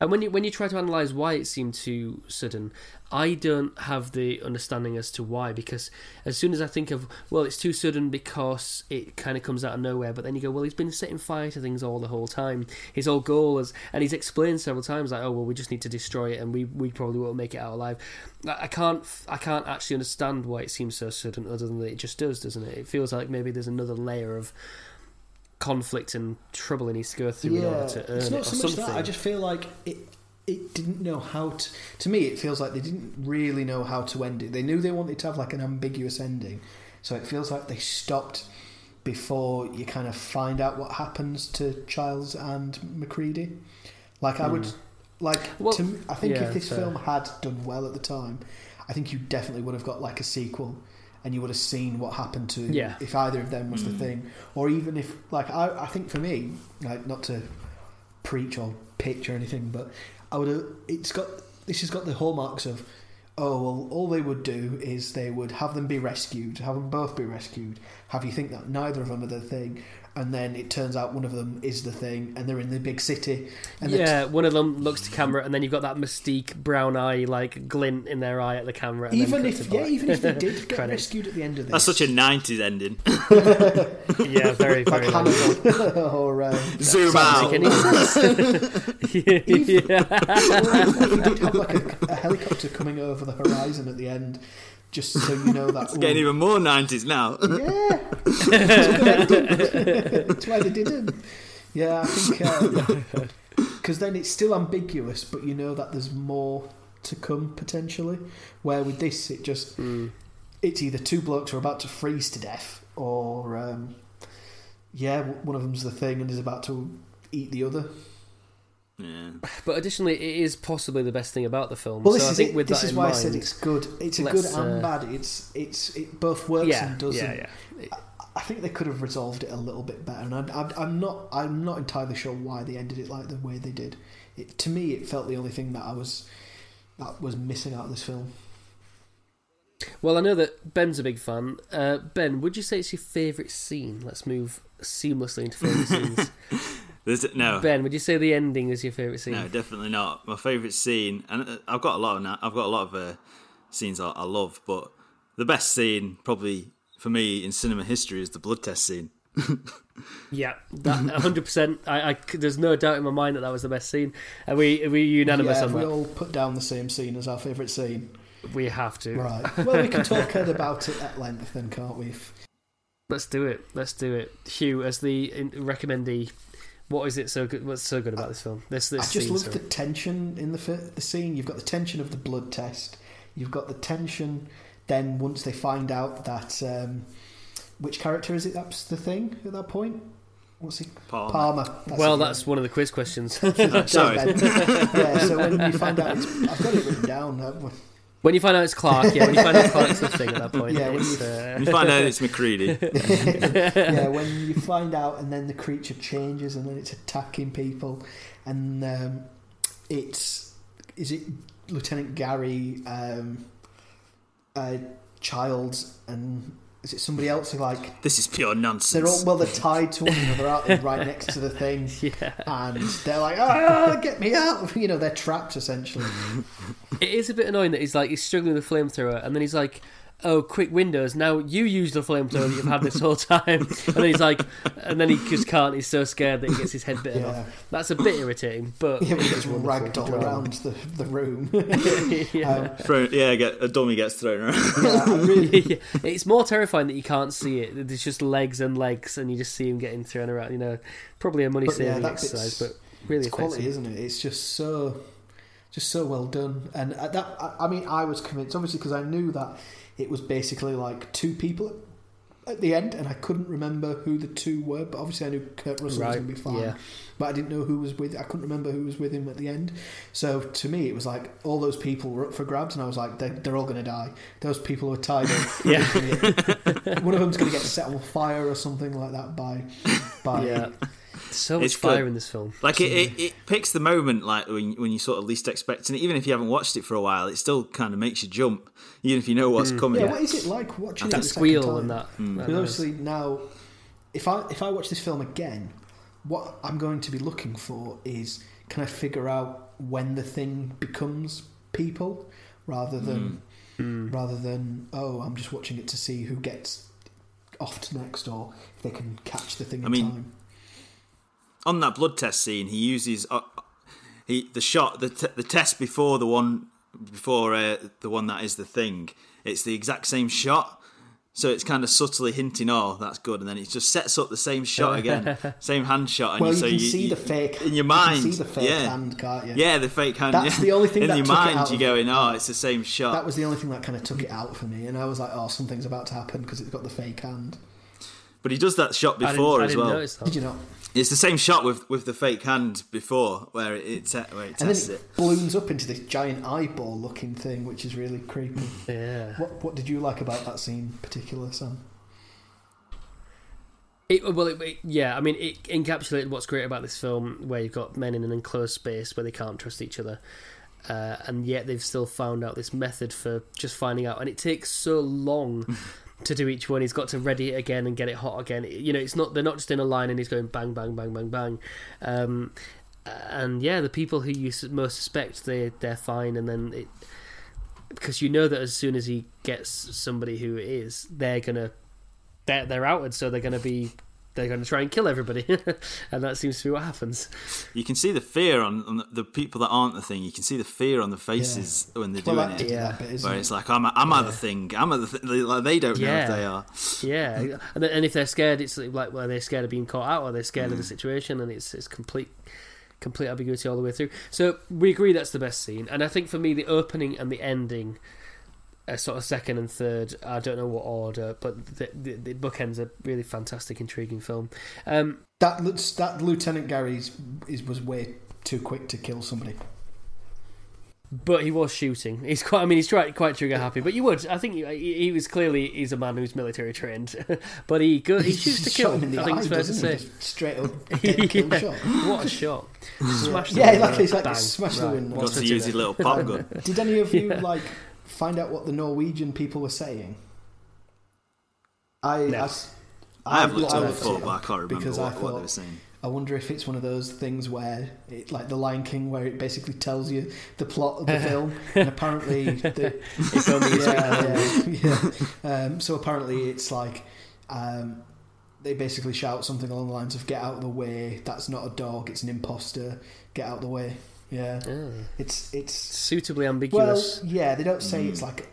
And when you when you try to analyze why it seemed too sudden, I don't have the understanding as to why. Because as soon as I think of well, it's too sudden because it kind of comes out of nowhere. But then you go, well, he's been setting fire to things all the whole time. His whole goal is, and he's explained several times, like, oh well, we just need to destroy it, and we we probably won't make it out alive. I I can't I can't actually understand why it seems so sudden, other than that it just does, doesn't it? It feels like maybe there's another layer of conflict and trouble he needs to go through in order to earn it's it not or so much something. that. I just feel like it. It didn't know how to. To me, it feels like they didn't really know how to end it. They knew they wanted to have like an ambiguous ending, so it feels like they stopped before you kind of find out what happens to Childs and MacReady. Like I would, hmm. like Well, to, me- I think yeah, if this fair. film had done well at the time, I think you definitely would have got like a sequel, and you would have seen what happened to Yeah. if either of them was the hmm. thing, or even if like I, I think for me, like not to preach or pitch or anything, but I would have. It's got this has got the hallmarks of. Oh well, all they would do is they would have them be rescued, have them both be rescued, have you think that neither of them are the thing, and then it turns out one of them is the thing, and they're in the big city, and the yeah, one of them looks to camera, and then you've got that mystique brown eye, like glint in their eye at the camera. And even if yeah, even if they did get Credits. rescued at the end of this, That's such a '90s ending. yeah, very like very. Hannibal or um, Zoom out. make any sense. yeah. or if you did have like a, a helicopter coming over the horizon at the end, just so you know that. It's getting ooh, even more '90s now. Yeah, that's why they didn't. Yeah, I think because then it's still ambiguous, but you know that there's more to come potentially. Where with this, it just Mm. it's either two blokes are about to freeze to death, or um, yeah, one of them's the thing and is about to eat the other. Yeah. But additionally, it is possibly the best thing about the film. Well, this so I is think it. with This that is in why mind, I said it's good. It's a good and uh, bad. It's it's it both works yeah, and doesn't. yeah, yeah. I think they could have resolved it a little bit better, and I, I, I'm not. I'm not entirely sure why they ended it like the way they did. It, to me, it felt the only thing that I was that was missing out of this film. Well, I know that Ben's a big fan. Uh, ben, would you say it's your favourite scene? Let's move seamlessly into favourite scenes. There's, no, Ben, would you say the ending is your favourite scene? no, definitely not. My favourite scene, and uh, I've got a lot of I've got a lot of uh, scenes I, I love, but the best scene probably for me in cinema history is the blood test scene. Yeah, that hundred percent. I, I, there's no doubt in my mind that that was the best scene, and we we unanimous yeah, on we that. all put down the same scene as our favourite scene. We have to. Right. Well, we can talk about it at length, then, can't we? Let's do it. Let's do it. Hugh, as the recommendee, what is it so good? What's so good about this film? This this I just scene, love sorry. the tension in the the scene. You've got the tension of the blood test. You've got the tension. Then once they find out that um, which character is it? That's the thing at that point. What's he? Palmer. Palmer. well, that's one of the quiz questions. yeah. Sorry. yeah. So when you find out, it's, I've got it written down. When you find out it's Clark, yeah. When you find out Clark's the thing at that point, Yeah, when you- uh, You find out it's MacReady. yeah, when you find out, and then the creature changes, and then it's attacking people, and um, it's is it Lieutenant Garry, um, uh, Childs, and is it somebody else? Who like This is pure they're all nonsense. well, they're tied to one another, aren't they? Right next to the thing, yeah. and they're like, "Ah, get me out!" You know, they're trapped essentially. It is a bit annoying that he's like he's struggling with the flamethrower, and then he's like, oh, quick windows. Now you use the flamethrower that you've had this whole time. And then he's like, and then he just can't. He's so scared that he gets his head bitten Yeah. off. That's a bit irritating, but Yeah, but he it's gets wonderful ragged all around the, the room. yeah. Um, Thrown, yeah, get, a dummy gets thrown around. yeah, really, Yeah, it's more terrifying that you can't see it. There's just legs and legs, and you just see him getting thrown around. You know, probably a money But, yeah, saving exercise, bit's- but really it's quality, isn't it? It's just so, just so well done. And that, I, I mean, I was convinced, obviously, because I knew that it was basically like two people at the end, and I couldn't remember who the two were. But obviously, I knew Kurt Russell was going to be fine. yeah. But I didn't know who was with. I couldn't remember who was with him at the end. So to me, it was like all those people were up for grabs, and I was like, they're, they're all going to die. Those people who are tied up. Yeah. One of them's going to get set on fire or something like that by by Yeah, so much It's fire good. in this film. Like it, it, it picks the moment like when when you sort of least expecting it. Even if you haven't watched it for a while, it still kind of makes you jump, even if you know what's hmm. coming. Yeah, what is it like watching it That the second squeal time? and that. Hmm. that Because obviously now, if I if I watch this film again, what I'm going to be looking for is can I figure out when the thing becomes people rather than Hmm. hmm. rather than oh I'm just watching it to see who gets offed next or if they can catch the thing in I mean, time. On that blood test scene, he uses uh, he the shot the t- the test before the one before uh, the one that is the thing. It's the exact same shot, so it's kind of subtly hinting, "Oh, that's good," and then it just sets up the same shot again, same hand shot, and Well, you so can see the fake in your you mind, can see the fake yeah. hand, can't you? Yeah, the fake hand. That's yeah. the only thing in that your took it mind. out You're going, "Oh, it's the same shot." That was the only thing that kind of took it out for me, and I was like, "Oh, something's about to happen because it's got the fake hand." but he does that shot I didn't- before I as didn't well. that. Did you not? It's the same shot with with the fake hand before, where it, it te- where it And then it it. balloons up into this giant eyeball looking thing, which is really creepy. Yeah. What What did you like about that scene, in particular, Sam? It, well, it, it- yeah, I mean, it encapsulated what's great about this film, where you've got men in an enclosed space where they can't trust each other, uh, and yet they've still found out this method for just finding out, and it takes so long to do each one. He's got to ready it again and get it hot again. You know, it's not they're not just in a line and he's going bang, bang, bang, bang, bang. Um, and yeah, the people who you most suspect they they're fine, and then it because you know that as soon as he gets somebody who is, they're gonna they're, they're outed, so they're to be they're going to try and kill everybody, and that seems to be what happens. You can see the fear on, on the, the people that aren't the thing. You can see the fear on the faces when they're Well, doing that it. did Yeah. that bit, Where it? it's like, I'm, I'm at the thing. I'm at the thing. Like, they don't know if they are. Yeah, and and if they're scared, it's like well, they're scared of being caught out, or they're scared of the mm. situation, and it's it's complete complete ambiguity all the way through. So we agree that's the best scene, and I think for me the opening and the ending. Are sort of second and third. I don't know what order, but the, the, the bookends a really fantastic, intriguing film. Um, That looks- that Lieutenant Garry's is was way too quick to kill somebody. But he was shooting. He's quite. I mean, he's quite quite trigger happy. But you would. I think he, he was clearly he's a man who's military trained. but he go, he shoots to kill. him in the I think eye, it's fair to doesn't he? say. Straight up Yeah. shot. What a shot! Smash the Yeah, window, like- it's like bang. smash the Right, window. Got to use his little pop gun. Did any of you Yeah. like find out what the Norwegian people were saying? I No. I, s- I have looked I up looked before, it but I can't remember because I what, what they were saying. I wonder if it's one of those things where, it, like The Lion King, where it basically tells you the plot of the film, and apparently, the, If only you yeah, yeah. Um, so apparently, it's like um, they basically shout something along the lines of "Get out of the way! That's not a dog; it's an imposter. Get out of the way!" Yeah, Ah, it's it's suitably well, ambiguous. yeah. They don't say it's like.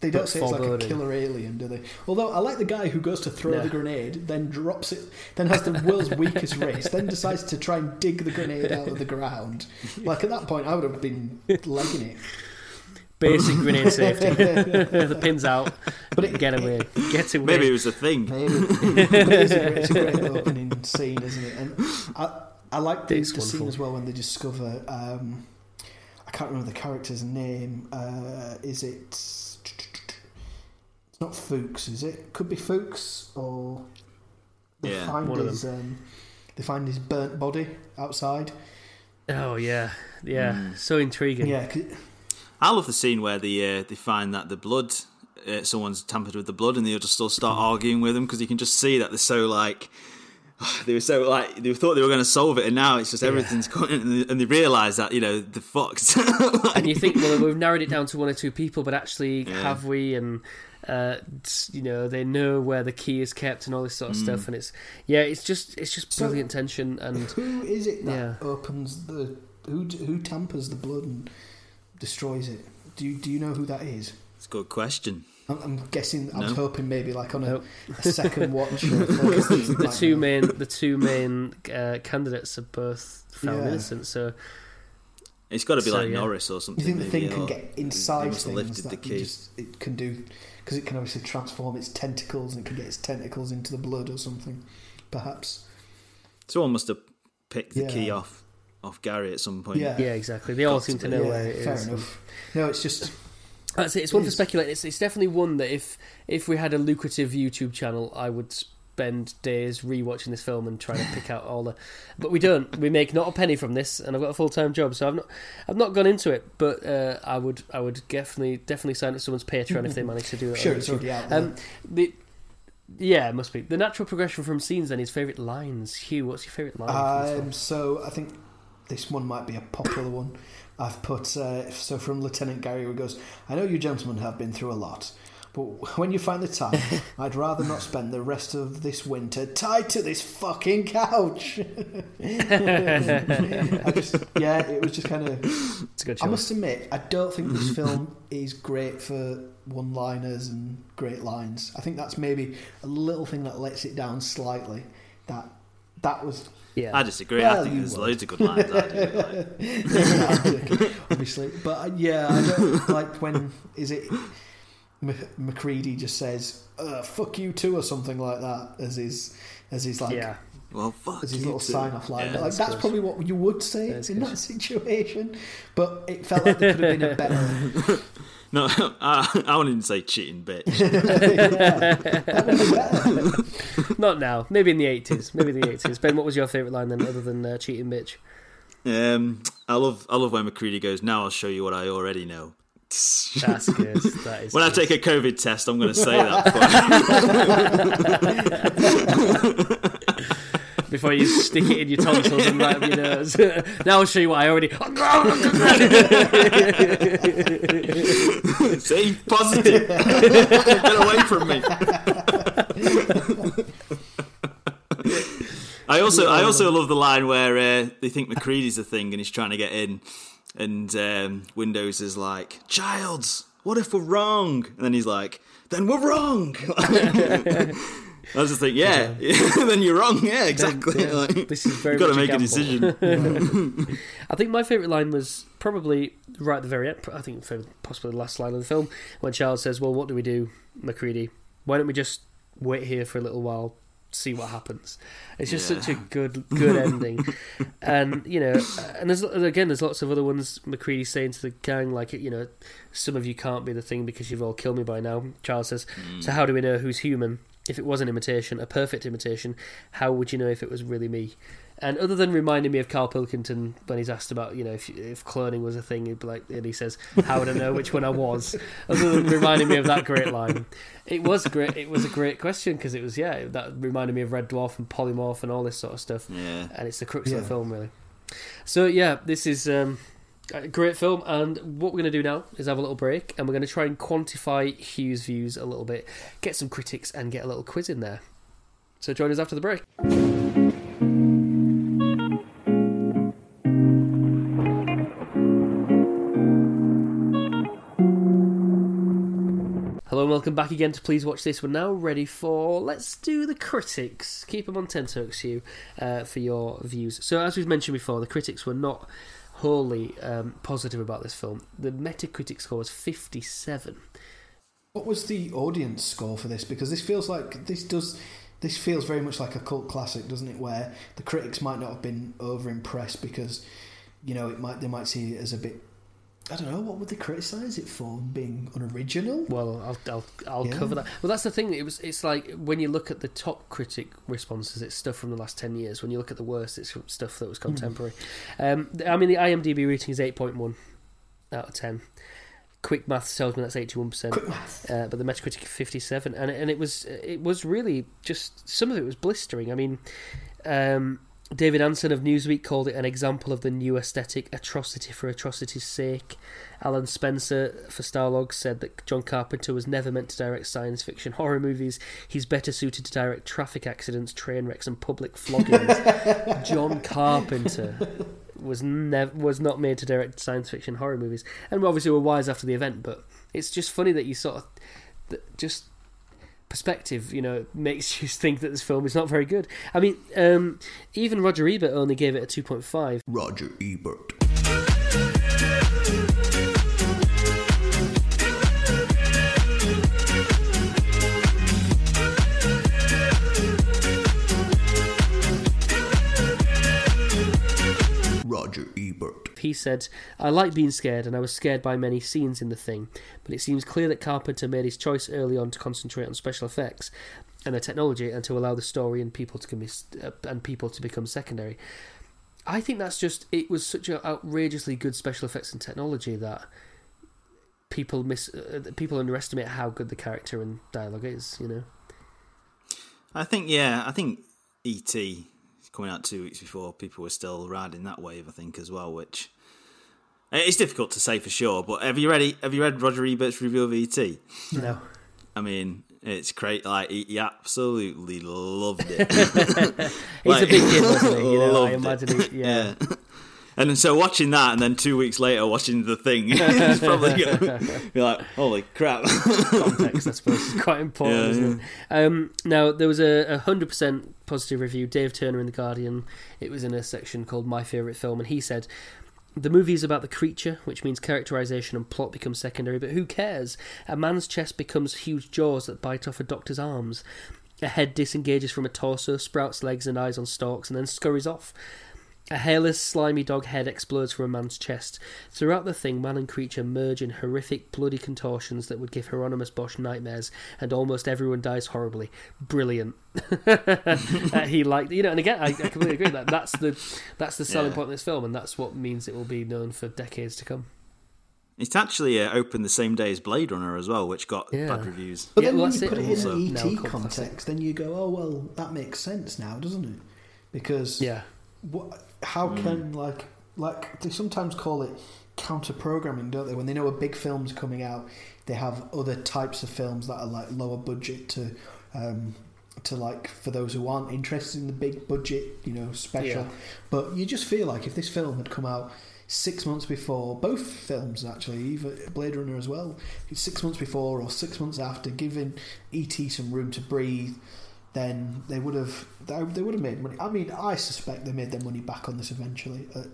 They don't But say it's like a killer alien, do they? Although I like the guy who goes to throw Yeah. the grenade, then drops it, then has the world's weakest wrist, then decides to try and dig the grenade out of the ground. Like at that point, I would have been legging it. Basic grenade safety. the pin's out. But it, Get away. Get away. Maybe it was a thing. Maybe. but it is a great, it's a great opening scene, isn't it? And I, I like the, the scene as well when they discover. Um, I can't remember the character's name. Uh, is it? It's not Fuchs, is it? Could be Fuchs, or they Yeah, find one of his. Um, they find his burnt body outside. Oh yeah, yeah. Mm. So intriguing. Yeah, I love the scene where the uh, they find that the blood, uh, someone's tampered with the blood, and they'll just still start arguing with them because you can just see that they're so like. They were so like they thought they were going to solve it, and now it's just everything's going, and they, and they realise that you know the fucked. And you think, well, we've narrowed it down to one or two people, but actually, Yeah. have we? And Uh, you know, they know where the key is kept and all this sort of stuff, and it's yeah, it's just it's just So- brilliant tension and Who is it that Yeah. opens the who who tampers the blood and destroys it? Do you do you know who that is? It's a good question. I'm, I'm guessing. I was No. hoping maybe like on a, Nope. a second watch. or focus the two know. main the two main uh, candidates are both found Yeah. innocent. So It's got to be So, like yeah. Norris or something. You something. think the thing can get inside things lifted that the key. just it can do because it can obviously transform its tentacles and it can get its tentacles into the blood or something, perhaps. Someone must have picked the Yeah. key off off Garry at some point. Yeah. yeah, exactly. They all seem to to know yeah, where it is. fair enough. No, it's just That's it. It's one It for speculating. It's, it's definitely one that if if we had a lucrative YouTube channel, I would spend days rewatching this film and trying to pick out all the. But we don't. We make not a penny from this, and I've got a full time job, so I've not I've not gone into it. But uh, I would I would definitely definitely sign up someone's Patreon if they manage to do that. sure it's already out. Um, the yeah, it must be the natural progression from scenes. Then his favorite lines. Hugh, what's your favorite line? from this film? Um, so I think this one might be a popular one. I've put uh, so from Lieutenant Garry who goes, "I know you gentlemen have been through a lot, but when you find the time, I'd rather not spend the rest of this winter tied to this fucking couch." I just, yeah, it was just kind of. It's a good I must admit, I don't think this film is great for one-liners and great lines. I think that's maybe a little thing that lets it down slightly. That that was Yeah, I disagree. Well, I think there's would. loads of good lines. I do like. obviously. But uh, yeah, I don't like when is it M- MacReady just says uh, "fuck you too" or something like that as his as his like yeah. Well, fuck as his you little too. sign off line. Yeah. like that's that's probably what you would say That's in good. that situation. But it felt like there could have been a better. No, I, I wouldn't say cheating bitch. that would be better. Not now. Maybe in the eighties. Maybe in the eighties. Ben, what was your favorite line then, other than uh, cheating bitch? Um, I love I love when MacReady goes. Now I'll show you what I already know. That's good. That is. When I take a COVID test, I'm going to say that. Before you stick it in your tonsils and right up your nose. now I'll show you what I already. See, positive. Get away from me. I also I also love the line where uh, they think MacReady's a thing and he's trying to get in, and um, Windows is like, "Childs, what if we're wrong?" And then he's like, "Then we're wrong." I was just like, "Yeah, uh, then you're wrong." Yeah, exactly. yeah. Like, This is very you've got to much a make a decision. I think my favourite line was probably right at the very end. I think possibly the last line of the film when Charles says, "Well, what do we do, MacReady? Why don't we just wait here for a little while, see what happens?" It's just Yeah. such a good, good ending, and you know, and there's again, there's lots of other ones. MacReady saying to the gang, like, you know, some of you can't be the thing because you've all killed me by now. Charles says, "So mm. how do we know who's human?" If it was an imitation, a perfect imitation, how would you know if it was really me? And other than reminding me of Carl Pilkington when he's asked about, you know, if if cloning was a thing, he'd be like, and he says, "How would I know which one I was?" Other than reminding me of that great line, it was great. It was a great question because it was, yeah, that reminded me of Red Dwarf and Polymorph and all this sort of stuff. Yeah. And it's the crux of the film, really. So yeah, this is um, a great film, and what we're going to do now is have a little break, and we're going to try and quantify Hugh's views a little bit, get some critics, and get a little quiz in there. So join us after the break. Hello and welcome back again to Please Watch This. We're now ready for let's do the critics. Keep them on tenterhooks, Hugh, uh, for your views. So as we've mentioned before, the critics were not wholly um, positive about this film. The Metacritic score was fifty-seven. What was the audience score for this? Because this feels like this does. This feels very much like a cult classic, doesn't it? Where the critics might not have been over impressed because, you know, it might they might see it as a bit. I don't know what would they criticise it for being unoriginal. Well, I'll I'll, I'll Yeah. cover that. Well, that's the thing. It was it's like when you look at the top critic responses, it's stuff from the last ten years. When you look at the worst, it's stuff that was contemporary. Um, I mean, the IMDb rating is eight point one out of ten. Quick math tells me that's eighty-one percent. Quick math. uh, but the Metacritic 57, and and it was it was really just some of it was blistering. I mean, um, David Ansen of Newsweek called it an example of the new aesthetic, atrocity for atrocity's sake. Alan Spencer for Starlog said that John Carpenter was never meant to direct science fiction horror movies. He's better suited to direct traffic accidents, train wrecks, and public floggings. John Carpenter was never was not made to direct science fiction horror movies, and obviously we're wise after the event. But it's just funny that you sort of just perspective, you know, makes you think that this film is not very good. I mean, um, even Roger Ebert only gave it a two point five. Roger Ebert. He said, I like being scared, and I was scared by many scenes in the thing, but it seems clear that Carpenter made his choice early on to concentrate on special effects and the technology and to allow the story and people to, com- uh, and people to become secondary. I think that's just, it was such an outrageously good special effects and technology that people miss, uh, people underestimate how good the character and dialogue is, you know? I think, yeah, I think E.T. coming out two weeks before, people were still riding that wave, I think, as well, which it's difficult to say for sure. But have you read have you read Roger Ebert's review of E.T.? No. I mean, it's great. Like he, he absolutely loved it. He's Like, a big kid, wasn't he? You know, I loved it. imagine he, yeah. yeah. And so watching that, and then two weeks later watching the thing, it's probably gonna be like, "Holy crap!" context, I suppose, is quite important, Yeah, isn't it? Um, now, there was a hundred percent positive review. Dave Turner in the Guardian. It was in a section called "My Favorite Film," and he said. The movie is about the creature, which means characterization and plot become secondary, but who cares? A man's chest becomes huge jaws that bite off a doctor's arms. A head disengages from a torso, sprouts legs and eyes on stalks, and then scurries off. A hairless, slimy dog head explodes from a man's chest. Throughout the thing, man and creature merge in horrific, bloody contortions that would give Hieronymus Bosch nightmares, and almost everyone dies horribly. Brilliant. uh, he liked, you know, and again, I, I completely agree with that. That's the that's the selling Yeah. point of this film, and that's what means it will be known for decades to come. It's actually uh, opened the same day as Blade Runner as well, which got Yeah. bad reviews. But Yeah, then well, when you put it in Also, an ET cult classic. context, then you go, oh well, that makes sense now, doesn't it? Because Yeah, what, how can like like they sometimes call it counter programming, don't they? When they know a big film's coming out, they have other types of films that are like lower budget to um, to like for those who aren't interested in the big budget, you know, special. Yeah. But you just feel like if this film had come out six months before, both films actually, even Blade Runner as well, six months before or six months after, giving ET some room to breathe, then they would have they they would have made money. I mean, I suspect they made their money back on this eventually. Uh,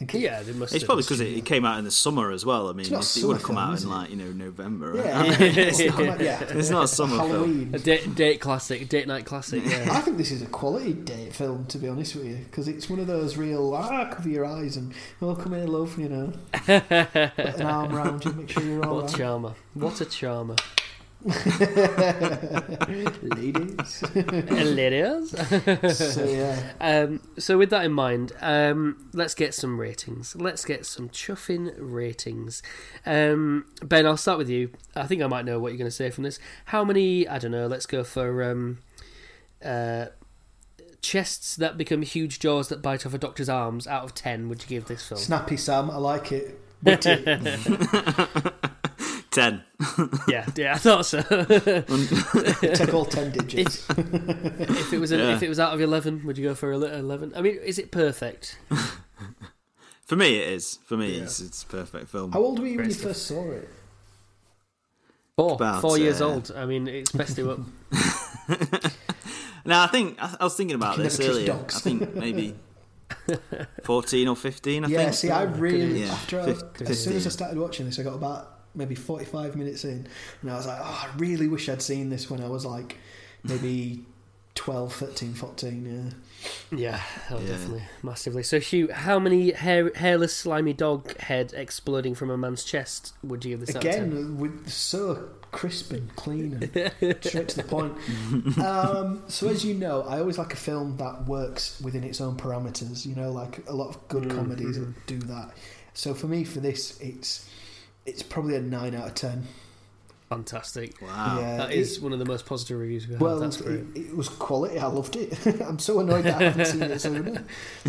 I yeah, they must. It's probably because it, it came out in the summer as well. I mean, It's it, would have come film, out in it? like you know November. right? Yeah, it's not- yeah. It's not a summer film. Halloween. a date, date classic, date night classic. Yeah. I think this is a quality date film, to be honest with you, because it's one of those real ah, cover your eyes and oh come here, love, you know, put an arm around you, make sure you're all what a right, charmer! What a charmer! ladies. Hilarious. so yeah, Um, so with that in mind, um, let's get some ratings. Let's get some chuffing ratings. Um, ben, I'll start with you. I think I might know what you're going to say from this. How many? I don't know. Let's go for um, uh, chests that become huge jaws that bite off a doctor's arms. Out of ten, would you give this film? snappy Sam, I like it. Witty. Ten. yeah, yeah, I thought so. Take all ten digits. if it was a, Yeah. if it was out of eleven, would you go for eleven? I mean, is it perfect? For me, it is. For me, Yeah. it's it's a perfect film. How old were you when you stuff. first saw it? Four, About, four years uh, old. I mean, it's best to up. Now, I think I, I was thinking about this earlier. dogs. I think maybe fourteen or fifteen. I think. yeah, think. see, I really Yeah, after I, fif- as soon as I started watching this, I got about maybe forty-five minutes in, and I was like, oh, I really wish I'd seen this when I was like maybe 12, 13, 14, Yeah, Yeah, oh, Yeah. definitely, massively. So, Hugh, how many hair, hairless, slimy dog head exploding from a man's chest would you give this? out of 10? again with so crisp and clean and straight to the point. Um, so as you know, I always like a film that works within its own parameters. You know, like a lot of good Mm, comedies mhm. do that. So for me, for this, it's it's probably a nine out of ten. fantastic. Wow. Yeah, that is it- is one of the most positive reviews we've had. Well, That's it, it was quality. I loved it. I'm so annoyed that I haven't seen it sooner.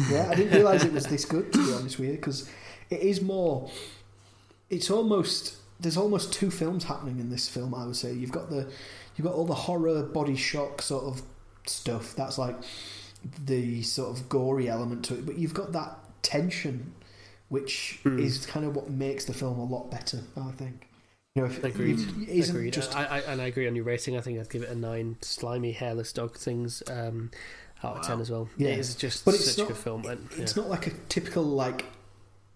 Yeah, I didn't realise it was this good, to be honest with you, because it is more. It's almost there's almost two films happening in this film. I would say you've got the you've got all the horror body shock sort of stuff. That's like the sort of gory element to it, but you've got that tension, which Hmm. is kind of what makes the film a lot better. I think. You know, if Agreed. it isn't Agreed. just I, I, and I agree on your rating. I think I'd give it a nine. Slimy, hairless dog things um, out of ten as well. Yeah. It is just But it's such not- a good film. And, it's not like a typical like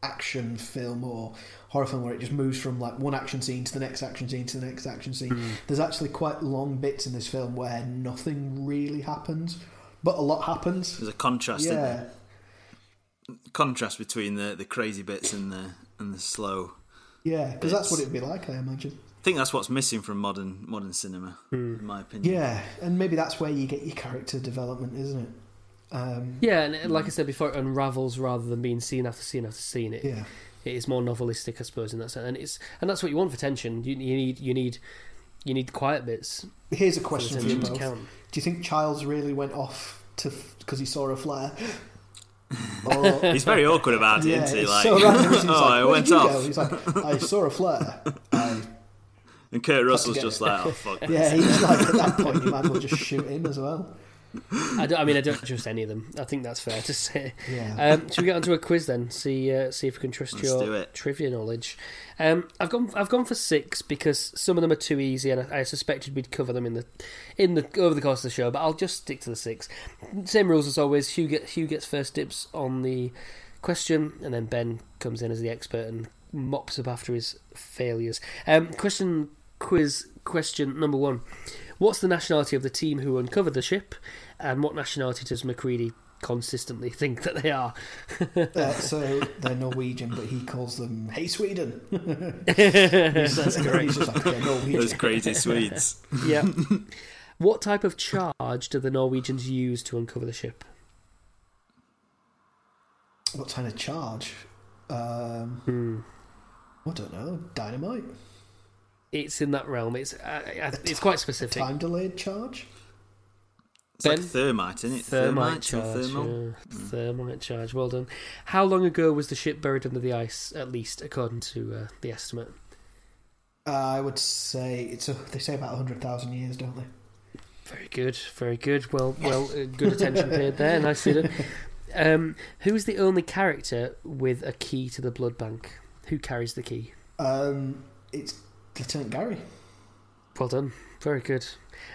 action film or horror film where it just moves from like one action scene to the next action scene to the next action scene. Mm. There's actually quite long bits in this film where nothing really happens, but a lot happens. There's a contrast. Yeah, there? Contrast between the, the crazy bits and the and the slow. yeah, because that's what it'd be like, I imagine. I think that's what's missing from modern modern cinema, Hmm. in my opinion. Yeah, and maybe that's where you get your character development, isn't it? Um, Yeah, and like I said before, it unravels rather than being scene after scene after scene. It, yeah, it is more novelistic, I suppose, in that sense. And it's and that's what you want for tension. You, you need you need you need quiet bits Here's a question for you both. Do you think Childs really went off to because he saw a flare? Or, He's very awkward about it, Yeah, isn't he? Like, so. Oh, like, it went off. Go? He's like, I saw a flare. I, And Kurt Russell's just like, oh fuck. yeah, he's like at that point, you might as well just shoot him as well. I, don't, I mean, I don't trust any of them. I think that's fair to say. Yeah. Um, should we get onto a quiz then? See, uh, see if we can trust Let's your trivia knowledge. Um, I've gone, I've gone for six because some of them are too easy, and I, I suspected we'd cover them in the, in the over the course of the show. But I'll just stick to the six. Same rules as always. Hugh get, Hugh gets first dips on the question, and then Ben comes in as the expert and mops up after his failures. Um, question quiz question number one: What's the nationality of the team who uncovered the ship, and what nationality does MacReady consistently think that they are? Uh, so they're Norwegian, but he calls them "Hey Sweden." That's correct. He's just like "They're Those crazy Swedes. yeah. What type of charge do the Norwegians use to uncover the ship? What kind of charge? Um, Hmm. I don't know. Dynamite, It's in that realm. It's uh, uh, it's quite specific. time delayed charge. It's like thermite, isn't it? Thermite or charge. thermal? yeah. Thermite charge. Well done. How long ago was the ship buried under the ice? At least, according to uh, the estimate. Uh, I would say it's a. They say about hundred thousand years, don't they? Very good. Very good. Well, well, uh, good attention paid there. Nicely done. Um, who is the only character with a key to the blood bank? Who carries the key? Um, it's Lieutenant Garry. Well done. Very good.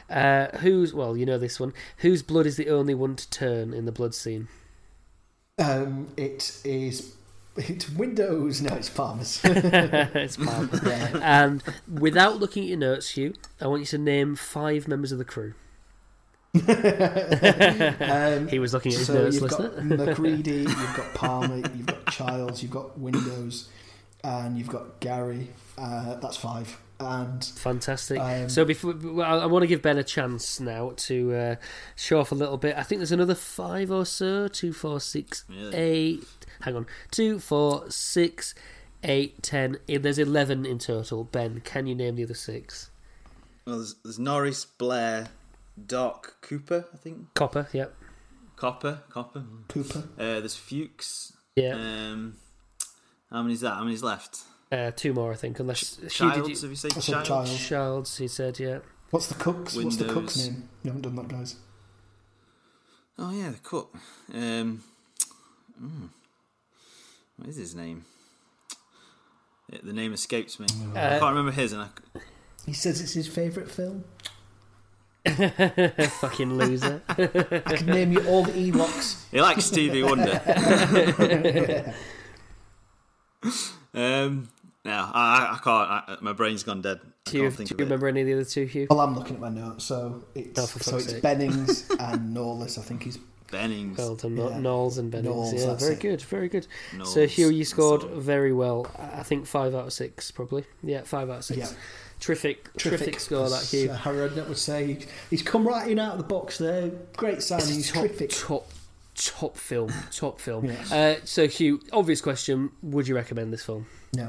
Uh, whose? Well, you know this one. Whose blood is the only one to turn in the blood scene? Um, it is. It's Windows. No, it's Palmer's. it's Palmer. yeah. And without looking at your notes, Hugh, I want you to name five members of the crew. Um, He was looking at his so notes, you've got MacReady, you've got Palmer, you've got Childs, you've got Windows, and you've got Garry. Uh, that's five. And Fantastic. Um, so before, well, I want to give Ben a chance now to uh, show off a little bit. I think there's another five or so. Two, four, six, Really? eight. Hang on. Two, four, six, eight, ten. There's eleven in total. Ben, can you name the other six? Well, there's, there's Norris, Blair, Doc, Cooper, I think. Copper. Yep. Copper, Copper. Cooper. Uh, there's Fuchs. Yeah. Um, how many's that? How many's left? Uh, two more, I think. Unless Hugh, Childs, you? have you said I said Childs? Childs. Childs, he said, yeah. What's the cook's? What's the cook's name? You haven't done that, guys. Oh yeah, the cook. Um, mm, what is his name? Yeah, the name escapes me. I Uh, can't remember his. And I, He says it's his favourite film. Fucking loser. I can name you all the Ewoks. he likes Stevie Wonder. um, no, I, I can't. I, my brain's gone dead. I do you, can't do think you it. remember any of the other two, Hugh? Well, I'm looking at my notes, so it's Oh, so it's sake. Bennings and Nauls. I think he's Bennings. Well done, Yeah. Nauls and Bennings. Nauls, yeah, very it. good, very good. Nauls, So Hugh, you scored that's very well. I think five out of six, probably. Yeah, five out of six. yeah, Terrific, terrific, score that Hugh. Uh, Harry Redknapp would say he's come right in out of the box there. Great signing. He's top, terrific. top, top film, top film. Yes. Uh, so Hugh, obvious question: Would you recommend this film? No,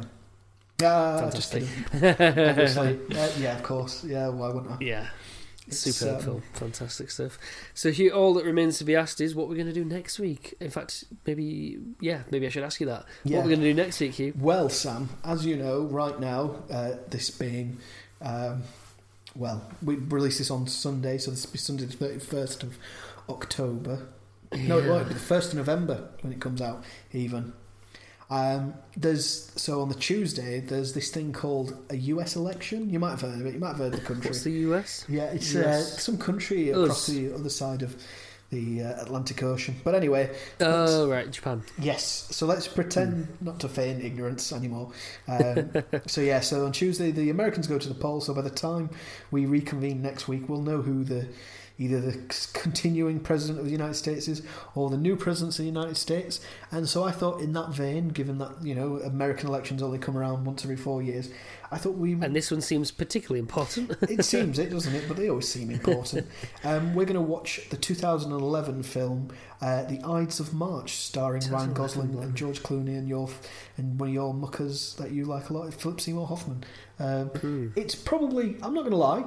Yeah, just Fantastic. Obviously, uh, yeah, of course. Yeah, why wouldn't I? Yeah. It's, Superb um, film, fantastic stuff. So, Hugh, all that remains to be asked is what we're going to do next week. In fact, maybe, yeah, maybe I should ask you that. Yeah. What we're going to do next week, Hugh? Well, Sam, as you know, right now, uh, this being, um, well, we release this on Sunday, so this will be Sunday the 31st of October. No, it won't be the 1st of November when it comes out, even. Um, there's so on the Tuesday there's this thing called a US election. You might have heard of it. You might have heard of the country. What's the US? Yeah, it's uh, some country across the other side of the uh, Atlantic Ocean. But anyway, Oh, right, Japan. Yes, so let's pretend not to feign ignorance anymore. Um, so yeah, so on Tuesday the Americans go to the polls. So by the time we reconvene next week, we'll know who the either the continuing president of the United States is or the new president of the United States. And so I thought, in that vein, given that you know American elections only come around once every four years, I thought we And this one seems particularly important. it seems it, doesn't it? But they always seem important. Um, we're going to watch the 2011 film uh, "The Ides of March," starring Ryan Gosling and George Clooney and your and one of your muckers that you like a lot, Philip Seymour Hoffman. Um, Hmm. It's probably I'm not going to lie.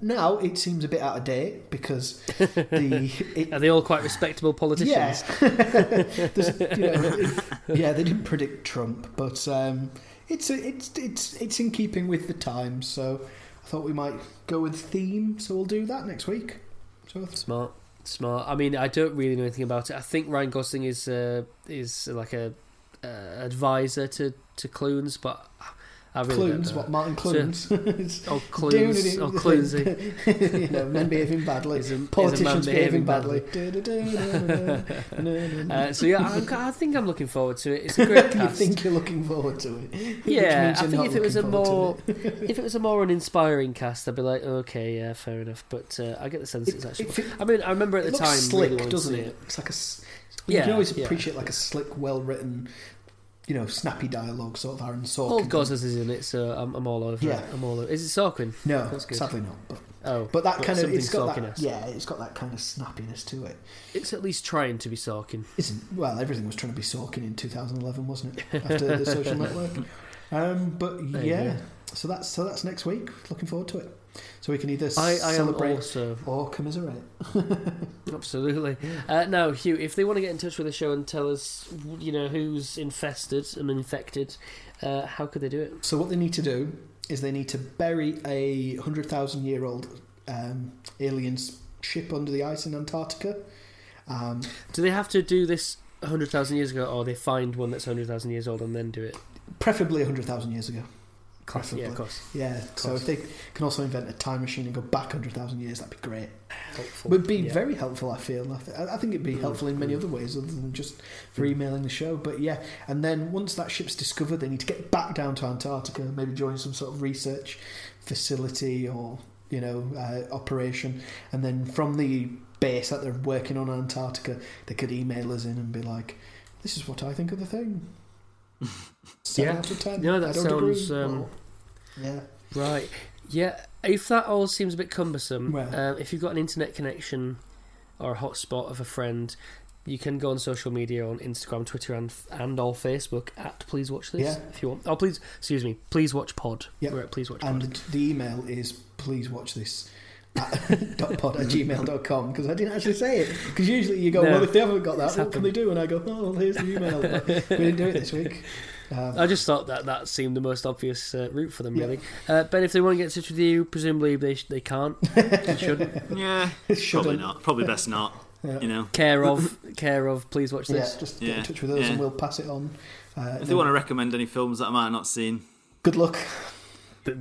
Now it seems a bit out of date because the it, Are they all quite respectable politicians? yeah, you know, it- yeah, they didn't predict Trump, but um, it's a, it's it's it's in keeping with the times. So I thought we might go with theme. So we'll do that next week. So Smart, smart. I mean, I don't really know anything about it. I think Ryan Gosling is uh, is like a uh, advisor to to Clunes, but I really Clunes, what Martin Clunes? It's- Oh, Clunes, oh, Clunesy. you know, men behaving badly, a- is a man politicians behaving badly. Uh, so yeah, I'm, I think I'm looking forward to it. It's a great you think you're looking forward to it? Yeah, I think if it was a more it. if it was a more uninspiring cast, I'd be like, okay, yeah, fair enough. But uh, I get the sense it's actually. it I mean, I remember at it the time slick, really doesn't it? It's like a. s- You Yeah, can always yeah. appreciate like a slick, well written, you know, snappy dialogue, sort of Aaron Sorkin. All Gosses is in it, so I'm, I'm all over. Yeah. it. I'm all over. Is it Sorkin? No, That's good. sadly not. But, Oh, but that kind of it's got that. Yeah, it's got that kind of snappiness to it. It's at least trying to be Sorkin. Isn't well, everything was trying to be Sorkin in 2011, wasn't it? After the Social Network. Um, but yeah, so that's so that's next week. Looking forward to it. So we can either I, I celebrate also or commiserate. absolutely. Uh, now, Hugh, if they want to get in touch with the show and tell us, you know, who's infested and infected, uh, how could they do it? So what they need to do is they need to bury a hundred thousand year old um, alien ship under the ice in Antarctica. Um, Do they have to do this hundred thousand years ago, or they find one that's hundred thousand years old and then do it? preferably a hundred thousand years ago. Class, yeah, of course. Yeah. So course. if they can also invent a time machine and go back hundred thousand years, that'd be great. Helpful. Would be Yeah. very helpful. I feel. I, th- I think it'd be Mm, helpful in many other ways other than just for emailing the show. But yeah, and then once that ship's discovered, they need to get back down to Antarctica, maybe join some sort of research facility or you know uh, operation, and then from the base that they're working on Antarctica, they could email us in and be like, "This is what I think of the thing." Seven Yeah. out of ten. No, that I don't agree. sounds, um, Or- yeah. Right. Yeah. If that all seems a bit cumbersome, Well. um, if you've got an internet connection or a hotspot of a friend, you can go on social media on Instagram, Twitter, and and all Facebook at Please Watch This Yeah. if you want. Oh, please, excuse me, Please Watch Pod. Yeah. Please Watch And Pod. the email is please watch this dot pod at gmail.com because I didn't actually say it. Because usually you go, No, well, if they haven't got that, it's what can they do? And I go, oh, well, here's the email. But we didn't do it this week. Um, I just thought that that seemed the most obvious uh, route for them, Yeah. really. Uh, ben, if they want to get in touch with you, presumably they sh- they can't. they shouldn't. Yeah, shouldn't. probably not. Probably best not. Yeah. You know, Care of, care of. Please watch Yeah, this. just get Yeah. in touch with us Yeah. and we'll pass it on. Uh, if they want to recommend any films that I might have not seen, Good luck.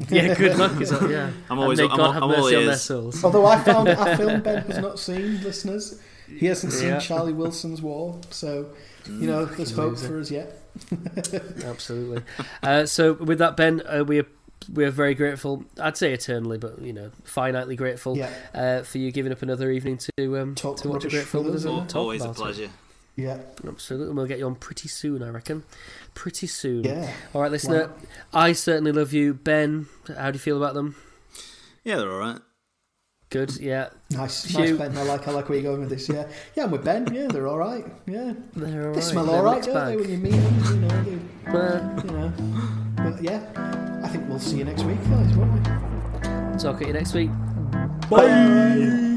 yeah, good luck. Is that, yeah. I'm And always- may I'm God all- have I'm mercy on their souls. Although I found a film Ben has not seen, listeners. He hasn't seen Yeah. Charlie Wilson's War, so you know there's hope loser. for us yet. Absolutely. Uh, so with that, Ben, uh, we are we are very grateful. I'd say eternally, but you know, finitely grateful Yeah, uh, for you giving up another evening to um, Talk to watch a great film with with us us, yeah. always a about it. pleasure. yeah, Absolutely, and we'll get you on pretty soon, I reckon. Pretty soon. yeah. All right, listener. Wow. I certainly love you, Ben. How do you feel about them? Yeah, they're all right. Good. Yeah, Nice, Phew. nice Ben. I like, I like where you're going with this. Yeah, yeah. I'm with Ben. Yeah, they're all right. Yeah, they're all they right. smell They're all right, mixed don't they? bag. When you meet them, you know, they, Well, you know, um, yeah, I think we'll see you next week, guys, won't we? Talk at you next week. Bye.